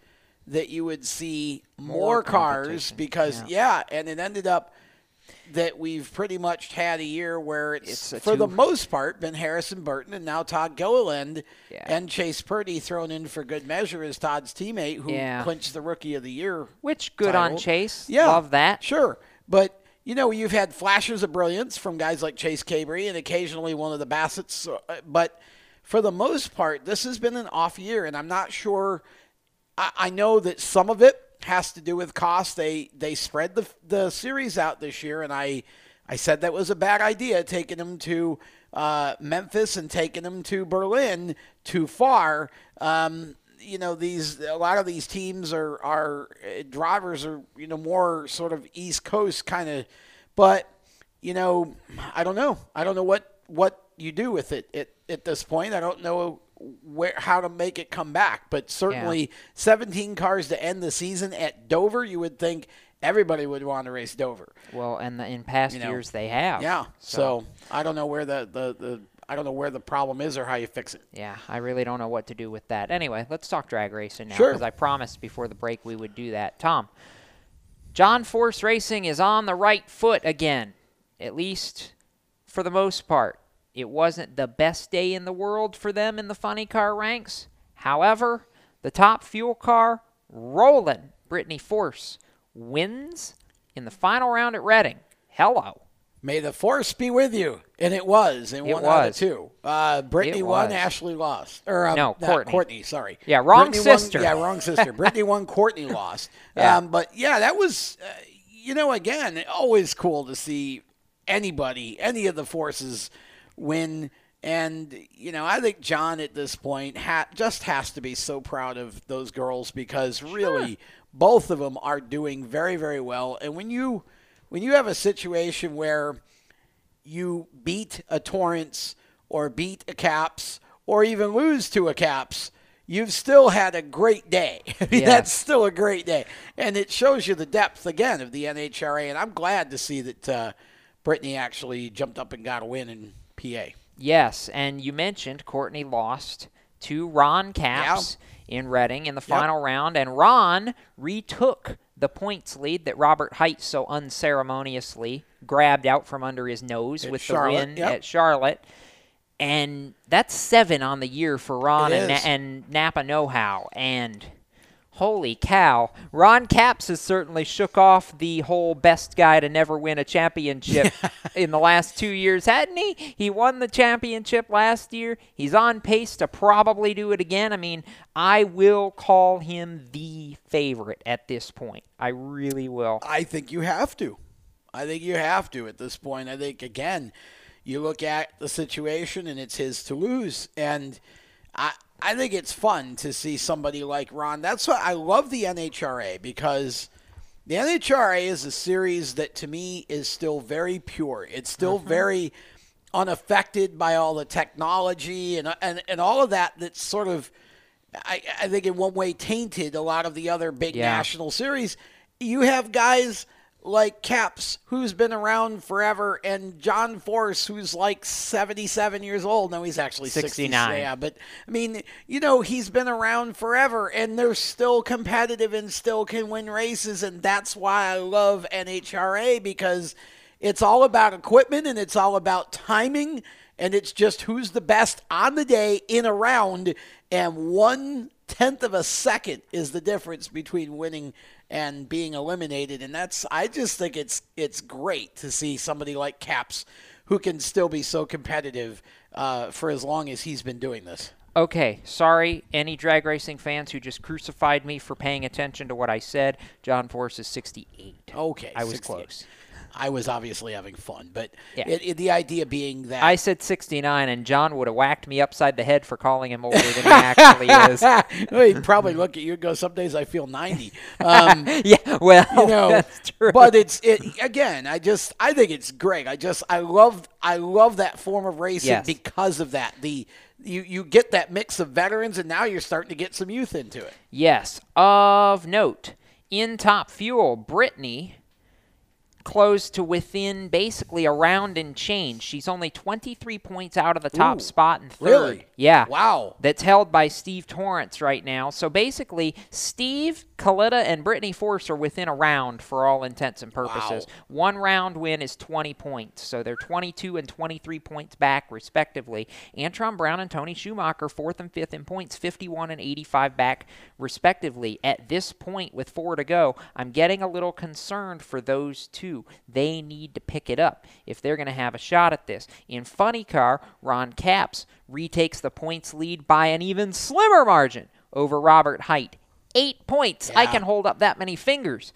that you would see more, More cars because yeah. and it ended up that we've pretty much had a year where it's, It's for the most part been Harrison Burton and now Todd Gilliland Yeah. and Chase Purdy thrown in for good measure as Todd's teammate who Yeah. clinched the Rookie of the Year. Which good on. Chase. Yeah, Love that. Sure, but you know you've had flashes of brilliance from guys like Chase Cabre and occasionally one of the Bassett's, uh, but for the most part, this has been an off year, and I'm not sure. I, I know that some of it has to do with cost. They they spread the the series out this year, and I I said that was a bad idea taking them to uh, Memphis and taking them to Berlin too far. Um, you know these a lot of these teams are are uh, drivers are you know more sort of East Coast kind of, but you know I don't know I don't know what what you do with it at, at this point. I don't know where how to make it come back, but certainly 17 cars to end the season at Dover, you would think everybody would want to race Dover. Well, and the, in past You know, years they have. Yeah. So, I don't know where the, the, the I don't know where the problem is or how you fix it. Yeah, I really don't know what to do with that. Anyway, let's talk drag racing now Sure. because I promised before the break we would do that. Tom, John Force Racing is on the right foot again, at least for the most part. It wasn't the best day in the world for them in the funny car ranks. However, the top fuel car, rolling Brittany Force, wins in the final round at Reading. Hello. May the force be with you, and it was. And It one out of was. two. Uh, Brittany It won. was. Ashley lost. Or uh, No, Courtney. Courtney. Sorry. Yeah, wrong Brittany won- sister. yeah, wrong sister. Brittany won. Courtney lost. Yeah. Um, but yeah, that was. Uh, you know, again, always cool to see anybody, any of the forces win. And you know, I think John at this point ha- just has to be so proud of those girls because really, both of them are doing very, very well. And when you when you have a situation where you beat a Torrence or beat a Capps or even lose to a Capps, you've still had a great day. I mean, Yes. That's still a great day. And it shows you the depth, again, of the NHRA. And I'm glad to see that uh, Brittany actually jumped up and got a win in PA. Yes, and you mentioned Courtney lost to Ron Capps in Reading in the final round, and Ron retook the points lead that Robert Hight so unceremoniously grabbed out from under his nose At with Charlotte, the win yep. at Charlotte. and that's seven on the year for Ron and, Na- and Napa Know How. And holy cow, Ron Capps has certainly shook off the whole best guy to never win a championship in the last two years, hadn't he? He won the championship last year. He's on pace to probably do it again. I mean, I will call him the favorite at this point. I really will. I think you have to. I think you have to at this point. I think again, you look at the situation and it's his to lose, and I I think it's fun to see somebody like Ron. That's why I love the NHRA because the NHRA is a series that to me is still very pure. It's still Mhm. very unaffected by all the technology and and, and all of that. That's sort of I, I think in one way tainted a lot of the other big Yeah. national series. You have guys like Capps, who's been around forever, and John Force, who's like 77 years old. No, he's actually 69. 69. Yeah, but I mean, you know, he's been around forever, and they're still competitive and still can win races, and that's why I love NHRA because it's all about equipment and it's all about timing and it's just who's the best on the day in a round and one tenth of a second is the difference between winning and being eliminated and that's i just think it's it's great to see somebody like Capps who can still be so competitive uh, for as long as he's been doing this Okay, sorry, any drag racing fans who just crucified me for paying attention to what I said. John Force is 68. Okay, I was 68. close. I was obviously having fun but Yeah. it, it, the idea being that I said 69, and John would have whacked me upside the head for calling him older than he actually is. well, he'd probably look at you and go, "Some days I feel 90." Um, Yeah, well, you know, that's true. but it's it again. I just I think it's great. I just I love I love that form of racing Yes. because of that. The you you get that mix of veterans, and now you're starting to get some youth into it. Yes. Of note, in top fuel, Brittany closed to within basically a round and change. She's only 23 points out of the top Ooh, spot in third. really? Yeah. Wow. That's held by Steve Torrence right now. So basically, Steve, Kalitta, and Brittany Force are within a round for all intents and purposes. Wow. One round win is 20 points. So they're 22 and 23 points back, respectively. Antron Brown and Tony Schumacher, fourth and fifth in points, 51 and 85 back, respectively. At this point, with four to go, I'm getting a little concerned for those two. They need to pick it up if they're going to have a shot at this. In Funny Car, Ron Capps retakes the points lead by an even slimmer margin over Robert Hight. Eight points. I can hold up that many fingers.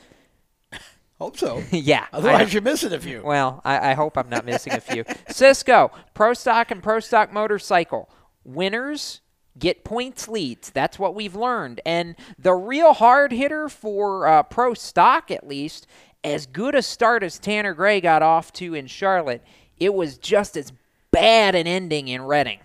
Hope so. yeah. Otherwise, you're missing a few. Well, I, I hope I'm not missing a few. Cisco, Pro Stock and Pro Stock Motorcycle. Winners get points leads. That's what we've learned. And the real hard hitter for uh, Pro Stock, at least, as good a start as Tanner Gray got off to in Charlotte, it was just as bad an ending in Reading.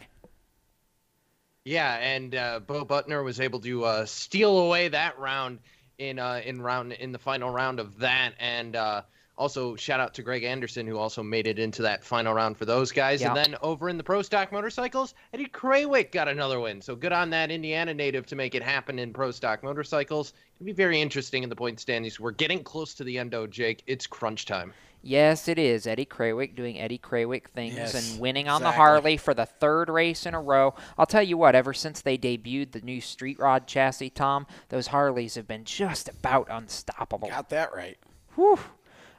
Yeah, and uh, Bo Butner was able to uh, steal away that round in uh, in round in the final round of that, and uh, also shout out to Greg Anderson who also made it into that final round for those guys. And then over in the Pro Stock Motorcycles, Eddie Krawiec got another win. So good on that Indiana native to make it happen in Pro Stock Motorcycles. It'll be very interesting in the point standings. We're getting close to the end, endo, Jake. It's crunch time. Yes, it is. Eddie Krawiec doing Eddie Krawiec things Yes, and winning on the. Harley for the third race in a row. I'll tell you what, ever since they debuted the new street rod chassis, Tom, those Harleys have been just about unstoppable. Got that right. Whew.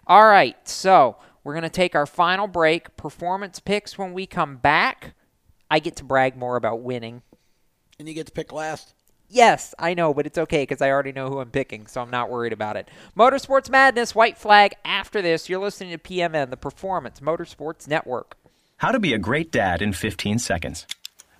All right, so we're going to take our final break. Performance picks when we come back. I get to brag more about winning. And you get to pick last. Yes, I know, but it's okay because I already know who I'm picking, so I'm not worried about it. Motorsports Madness, white flag. After this, you're listening to PMN, the Performance Motorsports Network. How to be a great dad in 15 seconds.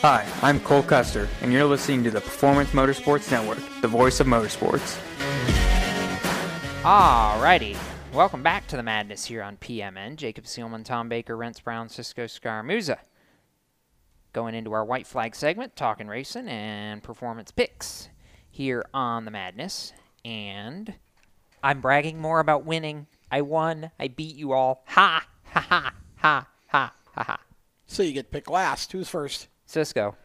Hi, I'm Cole Custer, and you're listening to the Performance Motorsports Network, the voice of motorsports. Alrighty. Welcome back to the madness here on PMN. Jacob Seelman, Tom Baker, Rents Brown, Cisco Scaramuza. Going into our white flag segment, talking racing and performance picks here on the madness. And I'm bragging more about winning. I won. I beat you all. Ha! Ha ha ha ha ha ha. So you get picked last. Who's first? Cisco.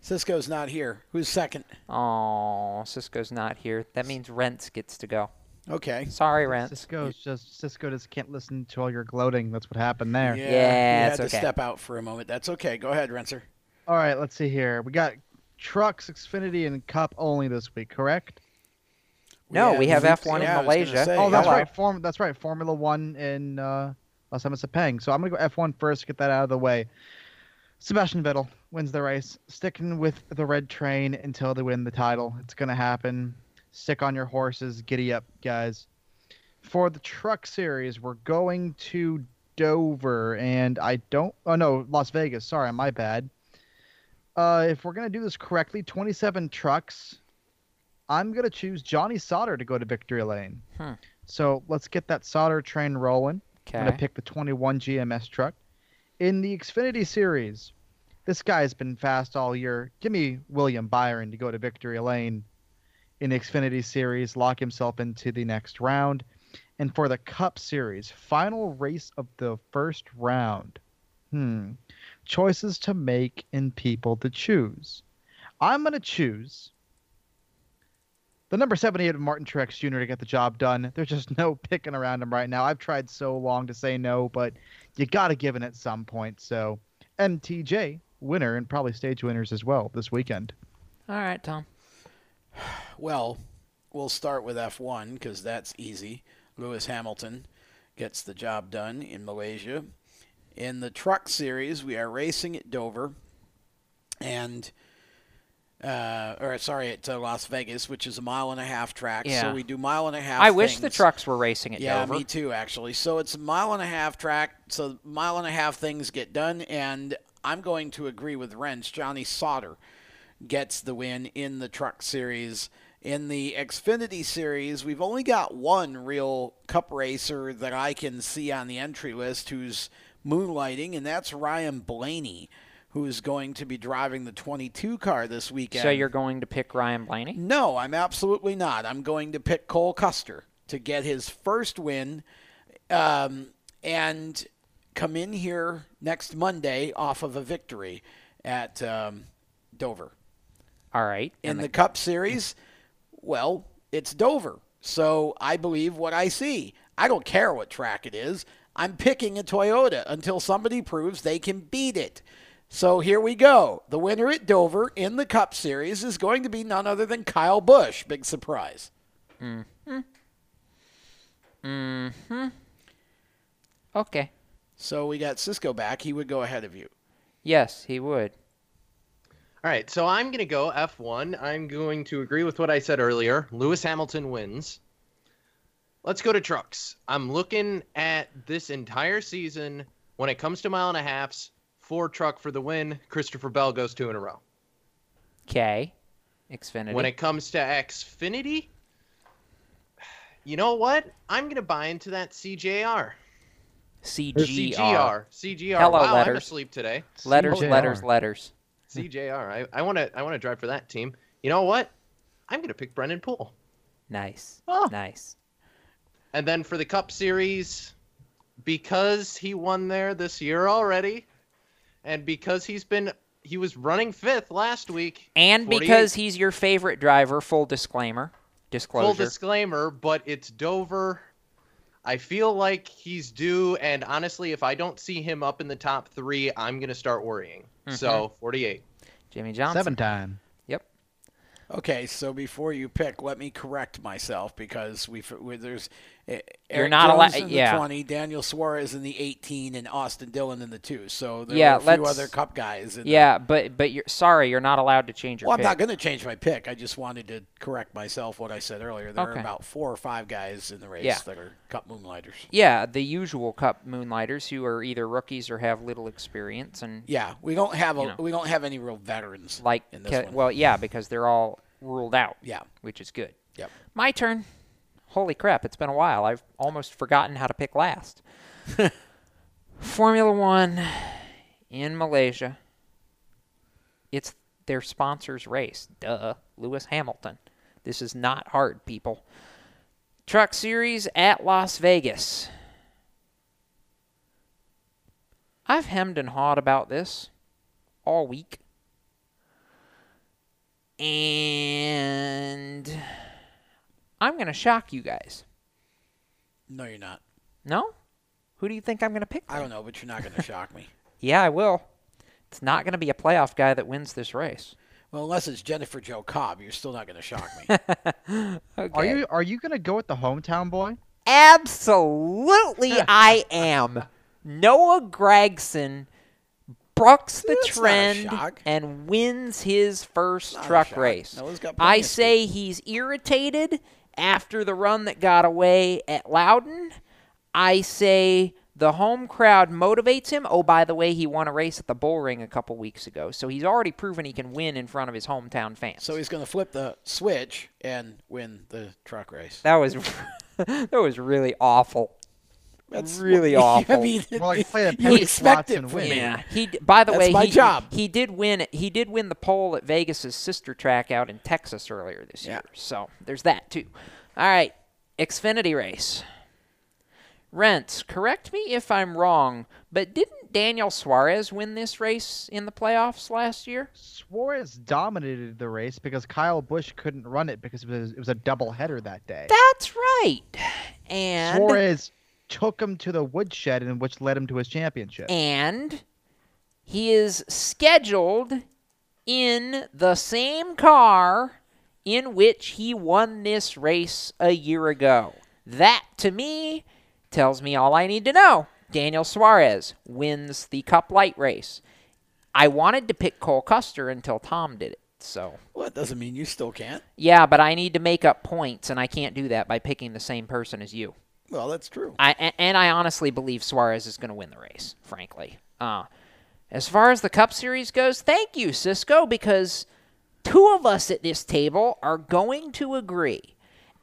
Cisco's not here. Who's second? Oh, Cisco's not here. That means Rents gets to go. Okay. Sorry, Rents. Cisco's just Cisco just can't listen to all your gloating. That's what happened there. Yeah, Yeah, you it's had to okay. step out for a moment. That's okay. Go ahead, Renser. All right, let's see here. We got trucks, Xfinity, and Cup only this week, correct? No, we have F1 I in was gonna Malaysia. say, Oh, that's Hello. right. Form that's right. Formula One in uh, Los Angeles Sepang. So I'm gonna go F1 first. Get that out of the way. Sebastian Vettel wins the race, sticking with the red train until they win the title. It's gonna happen. Stick on your horses. Giddy up, guys. For the Truck Series, we're going to Dover, and I don't. Oh no, Las Vegas. Sorry, my bad. Uh, if we're gonna do this correctly, 27 trucks. I'm gonna choose Johnny Sauter to go to victory lane. Hmm. So let's get that Sauter train rolling. I'm Okay. gonna pick the 21 GMS truck. In the Xfinity Series, this guy's been fast all year. Give me William Byron to go to victory lane in the Xfinity Series, lock himself into the next round. And for the Cup Series, final race of the first round. Hmm. Choices to make and people to choose. I'm gonna choose the number 78 of Martin Truex Jr. to get the job done. There's just no picking around him right now. I've tried so long to say no, but you got to give in at some point. So, MTJ, winner, and probably stage winners as well this weekend. All right, Tom. Well, we'll start with F1 because that's easy. Lewis Hamilton gets the job done in Malaysia. In the truck series, we are racing at Dover and uh, or sorry, at uh, Las Vegas, which is a mile and a half track. Yeah. So we do mile and a half. I wish the trucks were racing at Dover. yeah, Dover. me too, actually. So it's a mile and a half track. So mile and a half things get done, and I'm going to agree with Wrench. Johnny Sauter gets the win in the truck series. In the Xfinity series, we've only got one real cup racer that I can see on the entry list who's moonlighting, and that's Ryan Blaney, who is going to be driving the 22 car this weekend. So you're going to pick Ryan Blaney? No, I'm absolutely not. I'm going to pick Cole Custer to get his first win um, and come in here next Monday off of a victory at um, Dover. All right. In and the Cup Series, well, it's Dover. So I believe what I see. I don't care what track it is. I'm picking a Toyota until somebody proves they can beat it. So here we go. The winner at Dover in the Cup Series is going to be none other than Kyle Busch. Big surprise. Mm-hmm. Mm-hmm. Okay. So we got Cisco back. He would go ahead of you. Yes, he would. All right, so I'm going to go F1. I'm going to agree with what I said earlier. Lewis Hamilton wins. Let's go to trucks. I'm looking at this entire season. When it comes to mile and a halfs, four truck for the win. Christopher Bell goes two in a row. Okay. Xfinity. When it comes to Xfinity, you know what? I'm going to buy into that CJR. CGR. CGR. CGR. Hello, wow, letters. I'm asleep today. Letters, CJR. letters, letters. CJR. I, I want to I want to drive for that team. You know what? I'm going to pick Brennan Poole. Nice. Oh. Nice. And then for the Cup Series, because he won there this year already, and because he's been he was running fifth last week, And because he's your favorite driver, full disclaimer, disclosure. full disclaimer, but it's Dover. I feel like he's due, and honestly, if I don't see him up in the top three, I'm gonna start worrying. Mm-hmm. So 48. Jimmie Johnson. Seven time. Yep. Okay, so before you pick, let me correct myself because we we- there's You're Erik not allowed- the yeah. 20, Daniel Suarez in the 18, and Austin Dillon in the two. So there yeah, are a few other Cup guys. In the- Yeah, but but you're sorry, you're not allowed to change your well, I'm not going to change my pick. I just wanted to correct myself what I said earlier. There Okay. are about four or five guys in the race Yeah. that are Cup moonlighters. Yeah, the usual Cup moonlighters who are either rookies or have little experience, and Yeah, we don't have a, You know. we don't have any real veterans like in this ca- one. well, yeah, because they're all ruled out. Yeah. which is good. Yep. My turn. Holy crap! It's been a while. I've almost forgotten how to pick last. Formula One in Malaysia. It's their sponsor's race. Duh. Lewis Hamilton. This is not hard, people. Truck Series at Las Vegas. I've hemmed and hawed about this all week. And I'm going to shock you guys. no, you're not. No? Who do you think I'm going to pick? I don't know, but you're not going to shock me. Yeah, I will. It's not going to be a playoff guy that wins this race. Well, unless it's Jennifer Jo Cobb, you're still not going to shock me. Okay. Are you are you gonna go with the hometown boy? Absolutely, I am. Noah Gragson bucks the That's not a trend shock. and wins his first Not a truck shock. race. Noah's got plenty I of say he's irritated after the run that got away at Loudon. I say the home crowd motivates him. Oh, by the way, he won a race at the Bull Ring a couple weeks ago, so he's already proven he can win in front of his hometown fans. So he's going to flip the switch and win the truck race. that was that was really awful. That's really I awful. mean, More like play the you expect it Watson from win. Yeah, he. By the That's way, my he, job. he did win. He did win the pole at Vegas's sister track out in Texas earlier this Yeah. year. So there's that too. All right, Xfinity race. Rents, correct me if I'm wrong, but didn't Daniel Suarez win this race in the playoffs last year? Suarez dominated the race because Kyle Busch couldn't run it because it was, it was a double header that day. That's right. And Suarez took him to the woodshed, and which led him to his championship. and he is scheduled in the same car in which he won this race a year ago. That, to me, tells me all I need to know. Daniel Suarez wins the Cup Light race. I wanted to pick Cole Custer until Tom did it. So, Well, that doesn't mean you still can't. yeah, but I need to make up points, and I can't do that by picking the same person as you. Well, that's true. I a- and I honestly believe Suarez is going to win the race. Frankly, uh, as far as the Cup Series goes, thank you, Cisco, because two of us at this table are going to agree.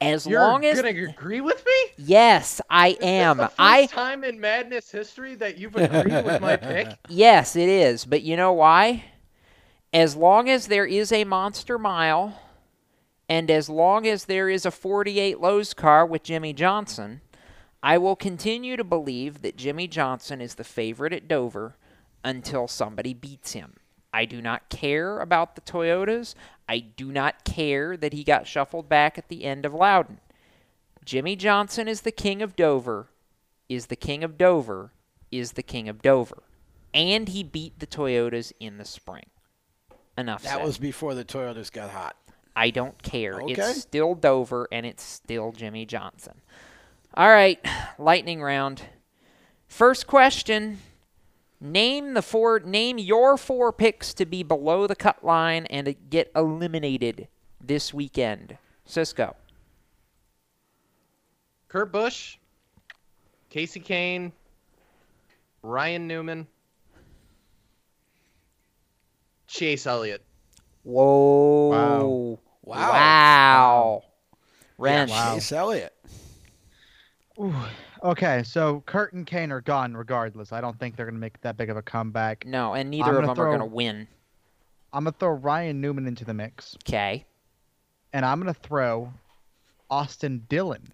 As long as You're long as gonna agree with me? yes, I am. the first I time in Madness history that you've agreed with my pick. yes, it is. But you know why? As long as there is a monster mile, and as long as there is a 48 Lowe's car with Jimmie Johnson, I will continue to believe that Jimmie Johnson is the favorite at Dover until somebody beats him. I do not care about the Toyotas. I do not care that he got shuffled back at the end of Loudon. Jimmie Johnson is the king of Dover is the king of Dover is the king of Dover. And he beat the Toyotas in the spring. Enough That said. was before the Toyotas got hot. I don't care. Okay. It's still Dover and it's still Jimmie Johnson. All right, lightning round. First question. Name the four name your four picks to be below the cut line and to get eliminated this weekend. Cisco. Kurt Busch, Casey Kahne, Ryan Newman, Chase Elliott. Whoa. Wow. Wow. Wow. Wrench. Chase Elliott. Ooh. Okay, so Kurt and Kahne are gone regardless. I don't think they're going to make that big of a comeback. No, and I'm neither of them throw- are going to win. I'm going to throw Ryan Newman into the mix. Okay. And I'm going to throw Austin Dillon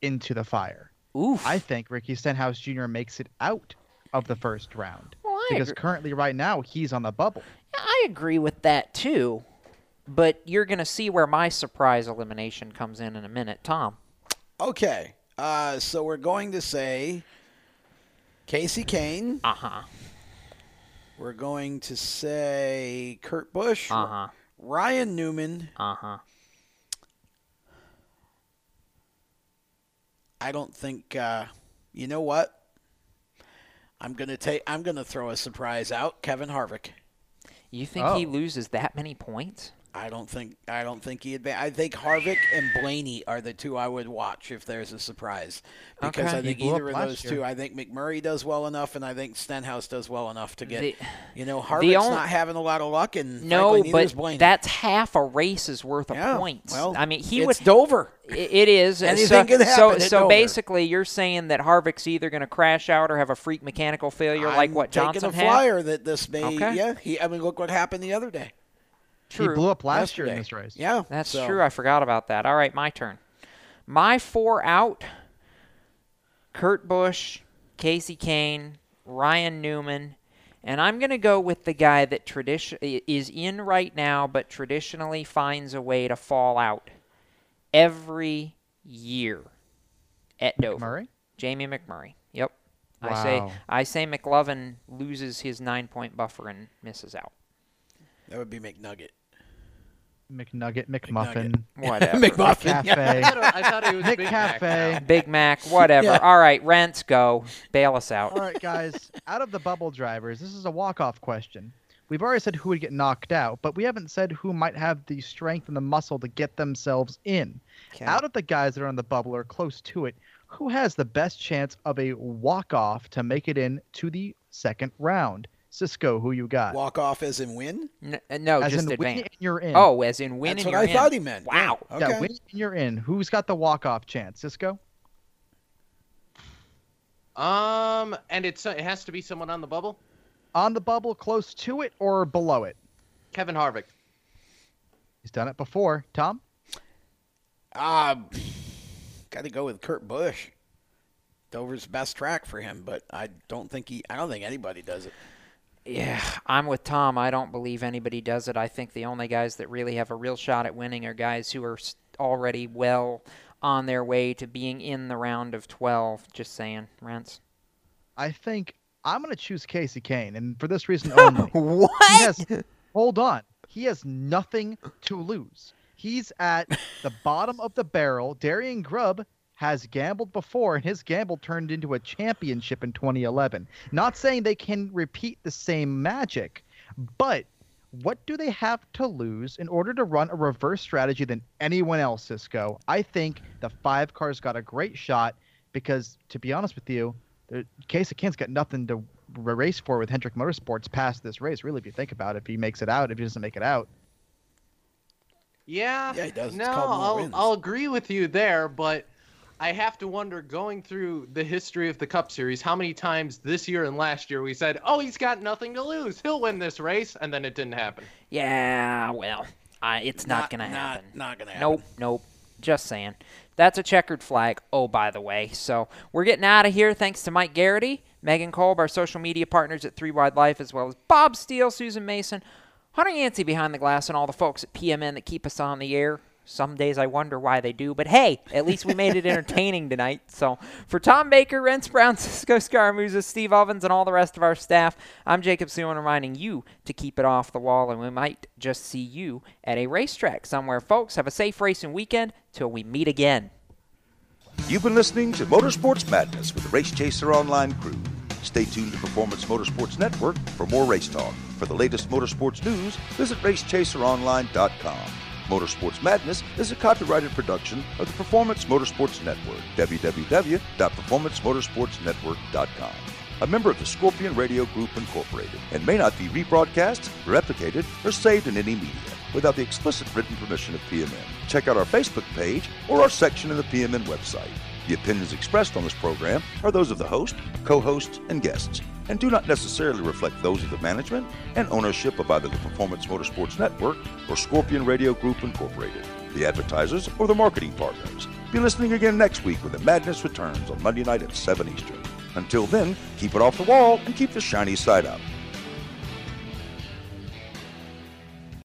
into the fire. Oof. I think Ricky Stenhouse Jr. makes it out of the first round. Well, I because agree. currently, right now, he's on the bubble. I agree with that too. But you're going to see where my surprise elimination comes in in a minute. Tom. Okay. Uh, so we're going to say Casey Kahne. Uh huh. We're going to say Kurt Busch. Uh huh. Ryan Newman. Uh huh. I don't think. Uh, you know what? I'm gonna take. I'm gonna throw a surprise out. Kevin Harvick. You think he loses that many points? I don't think. I don't think he. Adva- I think Harvick and Blaney are the two I would watch if there's a surprise. Because Okay. I think either of those year. two. I think McMurray does well enough, and I think Stenhouse does well enough to get. The- you know, Harvick's only- not having a lot of luck, and No, frankly, but that's half a race's worth of Yeah, points. well, I mean, he it's would Dover. It is. Anything so, can so, happen so Dover. basically, you're saying that Harvick's either going to crash out or have a freak mechanical failure like I'm what taking Johnson a had. flyer that this may. Okay. Yeah, he. I mean, look what happened the other day. True. He blew up last year in this race. Yeah, That's so- true. I forgot about that. All right, my turn. My four out Kurt Busch, Casey Kahne, Ryan Newman, and I'm going to go with the guy that tradition is in right now but traditionally finds a way to fall out every year at Dover. McMurray? Jamie McMurray. Yep. I say Wow. I say McLovin loses his 9-point buffer and misses out. That would be McNugget. McNugget, McMuffin, Whatever. McMuffin. Cafe. I, thought, I thought it was Big Mac Cafe. now. Big Mac, whatever. Yeah. All right, rents go. Bail us out. All right, guys. Out of the bubble drivers, this is a walk-off question. We've already said who would get knocked out, but we haven't said who might have the strength and the muscle to get themselves in. Out of the guys that are on the bubble or close to it, who has the best chance of a walk-off to make it in to the second round? Cisco, who you got? Walk off as in win. N- uh, no, As just in win advance. and you're in. Oh, as in win That's and what you're I in. thought he meant. Wow. Yeah. Yeah, win and you're in. Who's got the walk-off chance? Cisco? Um, and it's it has to be someone on the bubble. On the bubble, close to it, or below it? Kevin Harvick. He's done it before. Tom? Um, got to go with Kurt Busch. Dover's best track for him, but I don't think he. I don't think anybody does it. Yeah, I'm with Tom. I don't believe anybody does it. I think the only guys that really have a real shot at winning are guys who are already well on their way to being in the round of 12. Just saying, Rents. I think I'm going to choose Casey Kahne, and for this reason only. what? He has, hold on. He has nothing to lose. He's at the bottom of the barrel. Darian Grubb has gambled before, and his gamble turned into a championship in 2011. Not saying they can repeat the same magic, but what do they have to lose in order to run a reverse strategy than anyone else, Cisco? I think the five cars got a great shot because, to be honest with you, the Casey Kahne's got nothing to race for with Hendrick Motorsports past this race, really, if you think about it. If he makes it out, if he doesn't make it out. Yeah. Yeah, he does. It's No, I'll. I'll agree with you there, but I have to wonder, going through the history of the Cup Series, how many times this year and last year we said, "Oh, he's got nothing to lose. He'll win this race," and then it didn't happen. Yeah, well, I, it's not, Not- going to not- happen. not gonna happen. Nope, nope. Just saying. That's a checkered flag. Oh, by the way. So we're getting out of here. Thanks to Mike Garrity, Megan Kolb, our social media partners at Three Wide Life, as well as Bob Steele, Susan Mason, Hunter Yancey behind the glass, and all the folks at PMN that keep us on the air. Some days I wonder why they do, but hey, at least we made it entertaining tonight. So for Tom Baker, Rents Brown, Cisco Scaramuza, Steve Ovens, and all the rest of our staff, I'm Jacob Seelman reminding you to keep it off the wall, and we might just see you at a racetrack somewhere. Folks, have a safe racing weekend till we meet again. You've been listening to Motorsports Madness with the Race Chaser Online crew. Stay tuned to Performance Motorsports Network for more race talk. For the latest motorsports news, visit racechaseronline.com. Motorsports Madness is a copyrighted production of the Performance Motorsports Network, www.performancemotorsportsnetwork.com. A member of the Scorpion Radio Group Incorporated, and may not be rebroadcast, replicated, or saved in any media without the explicit written permission of PMN. Check out our Facebook page or our section in the PMN website. The opinions expressed on this program are those of the host, co hosts, and guests, and do not necessarily reflect those of the management and ownership of either the Performance Motorsports Network or Scorpion Radio Group Incorporated, the advertisers, or the marketing partners. Be listening again next week when the madness returns on Monday night at 7 Eastern. Until then, keep it off the wall and keep the shiny side up.